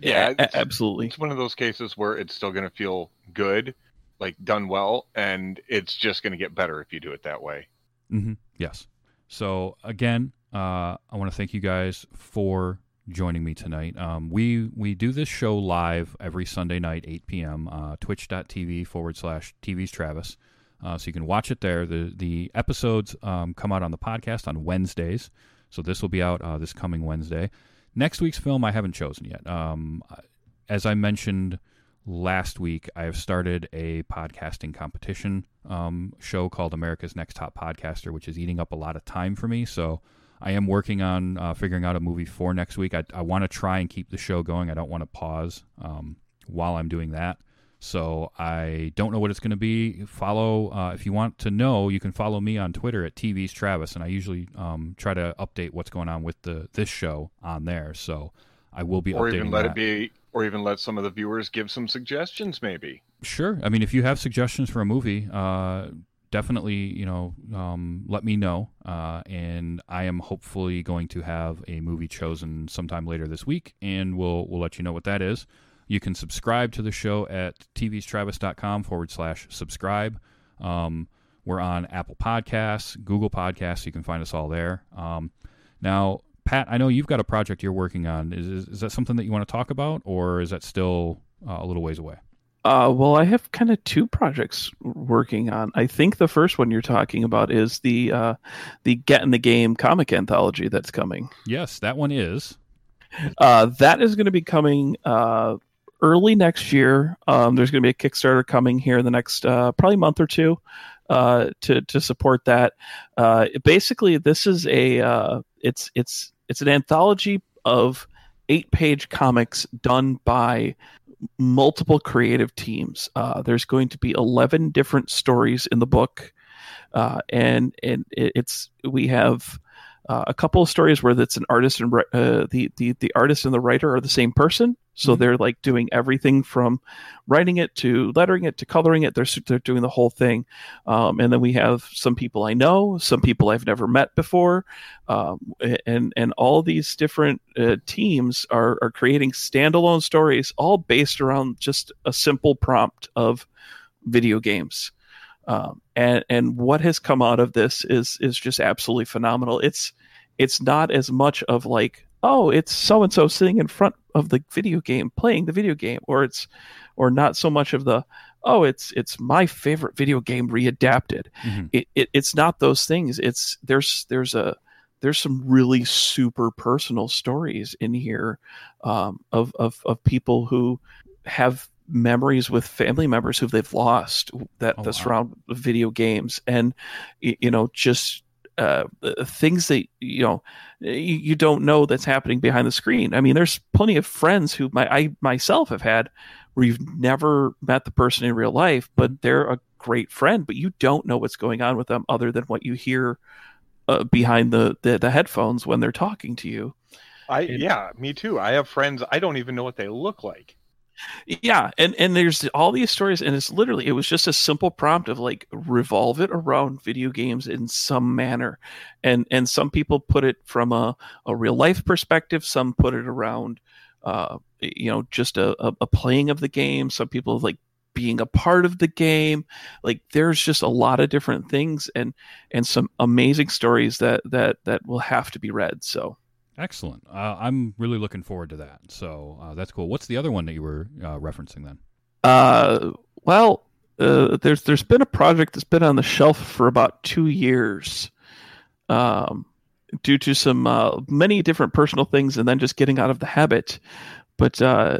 Yeah, it's, absolutely. It's one of those cases where it's still going to feel good, like done well, and it's just going to get better if you do it that way. Mm-hmm. Yes. So again, uh, I want to thank you guys for joining me tonight. Um, we we do this show live every Sunday night, 8 p.m. Uh, Twitch.tv forward slash TV's Travis. Uh, so you can watch it there. The the episodes um, come out on the podcast on Wednesdays. So this will be out uh, this coming Wednesday. Next week's film I haven't chosen yet. Um, as I mentioned last week, I have started a podcasting competition um, show called America's Next Top Podcaster, which is eating up a lot of time for me. So I am working on uh, figuring out a movie for next week. I, I want to try and keep the show going. I don't want to pause um, while I'm doing that. So I don't know what it's going to be. Follow uh, if you want to know. You can follow me on Twitter at TV's Travis, and I usually um, try to update what's going on with the this show on there. So I will be or even let that. it be, or even let some of the viewers give some suggestions, maybe. Sure. I mean, if you have suggestions for a movie, uh, definitely, you know, um, let me know. Uh, and I am hopefully going to have a movie chosen sometime later this week, and we'll we'll let you know what that is. You can subscribe to the show at tvstravis.com forward slash subscribe. Um, we're on Apple Podcasts, Google Podcasts. You can find us all there. Um, now, Pat, I know you've got a project you're working on. Is, is, is that something that you want to talk about, or is that still uh, a little ways away? Uh, well, I have kind of two projects working on. I think the first one you're talking about is the uh, the Get in the Game comic anthology that's coming. Yes, that one is. Uh, that is going to be coming uh, early next year. Um, there's going to be a Kickstarter coming here in the next uh, probably month or two uh, to to support that. Uh, basically, this is a uh, it's it's it's an anthology of eight page comics done by multiple creative teams. Uh, there's going to be 11 different stories in the book. Uh, and and it's we have uh, a couple of stories where it's an artist and uh, the, the the artist and the writer are the same person. So mm-hmm. they're like doing everything from writing it to lettering it to coloring it. They're, they're doing the whole thing. Um, and then we have some people i know some people i've never met before. Um, and and all these different uh, teams are, are creating standalone stories all based around just a simple prompt of video games. Um, and and what has come out of this is is just absolutely phenomenal. It's it's not as much of like oh it's so and so sitting in front of the video game playing the video game or it's or not so much of the oh it's it's my favorite video game readapted mm-hmm. it, it, it's not those things it's there's there's a there's some really super personal stories in here um, of, of of people who have memories with family members who they've lost that oh, that surround wow. video games and you know just uh, things that you know you, don't know that's happening behind the screen. I mean, there's plenty of friends who my I myself have had where you've never met the person in real life, but they're a great friend, but you don't know what's going on with them other than what you hear uh, behind the, the, the headphones when they're talking to you. I and, yeah, me too. I have friends I don't even know what they look like yeah and and there's all these stories and it's literally it was just a simple prompt of like revolve it around video games in some manner. And and some people put it from a, a real life perspective some put it around uh you know just a, a playing of the game some people like being a part of the game. Like there's just a lot of different things and and some amazing stories that that that will have to be read so Excellent. Uh, I'm really looking forward to that. So uh, that's cool. What's the other one that you were uh, referencing then? Uh, well, uh, there's there's been a project that's been on the shelf for about two years, um, due to some uh, many different personal things, and then just getting out of the habit. But uh,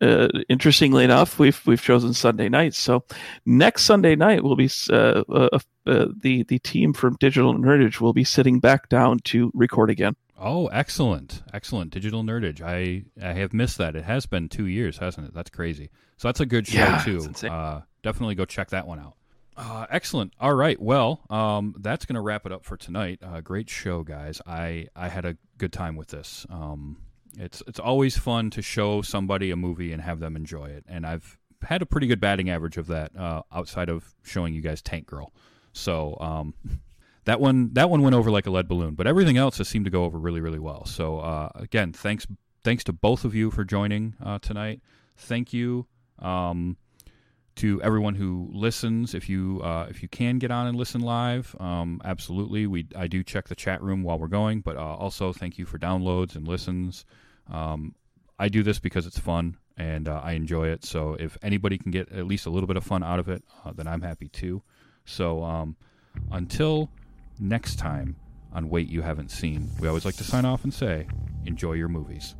uh, interestingly enough, we've we've chosen Sunday nights. So next Sunday night will be uh, uh, uh, the the team from Digital Nerdage will be sitting back down to record again. Oh, excellent, excellent! Digital Nerdage. I I have missed that. It has been two years, hasn't it? That's crazy. So that's a good show yeah, too. Uh, definitely go check that one out. Uh, excellent. All right. Well, um, that's going to wrap it up for tonight. Uh, great show, guys. I I had a good time with this. Um, it's it's always fun to show somebody a movie and have them enjoy it, and I've had a pretty good batting average of that uh, outside of showing you guys Tank Girl. So um, that one that one went over like a lead balloon, but everything else has seemed to go over really really well. So uh, again, thanks thanks to both of you for joining uh, tonight. Thank you um, to everyone who listens. If you uh, if you can get on and listen live, um, absolutely. We I do check the chat room while we're going, but uh, also thank you for downloads and listens. Um, I do this because it's fun and uh, I enjoy it. So if anybody can get at least a little bit of fun out of it, uh, then I'm happy too. So um, until next time on Wait You Haven't Seen, we always like to sign off and say, enjoy your movies.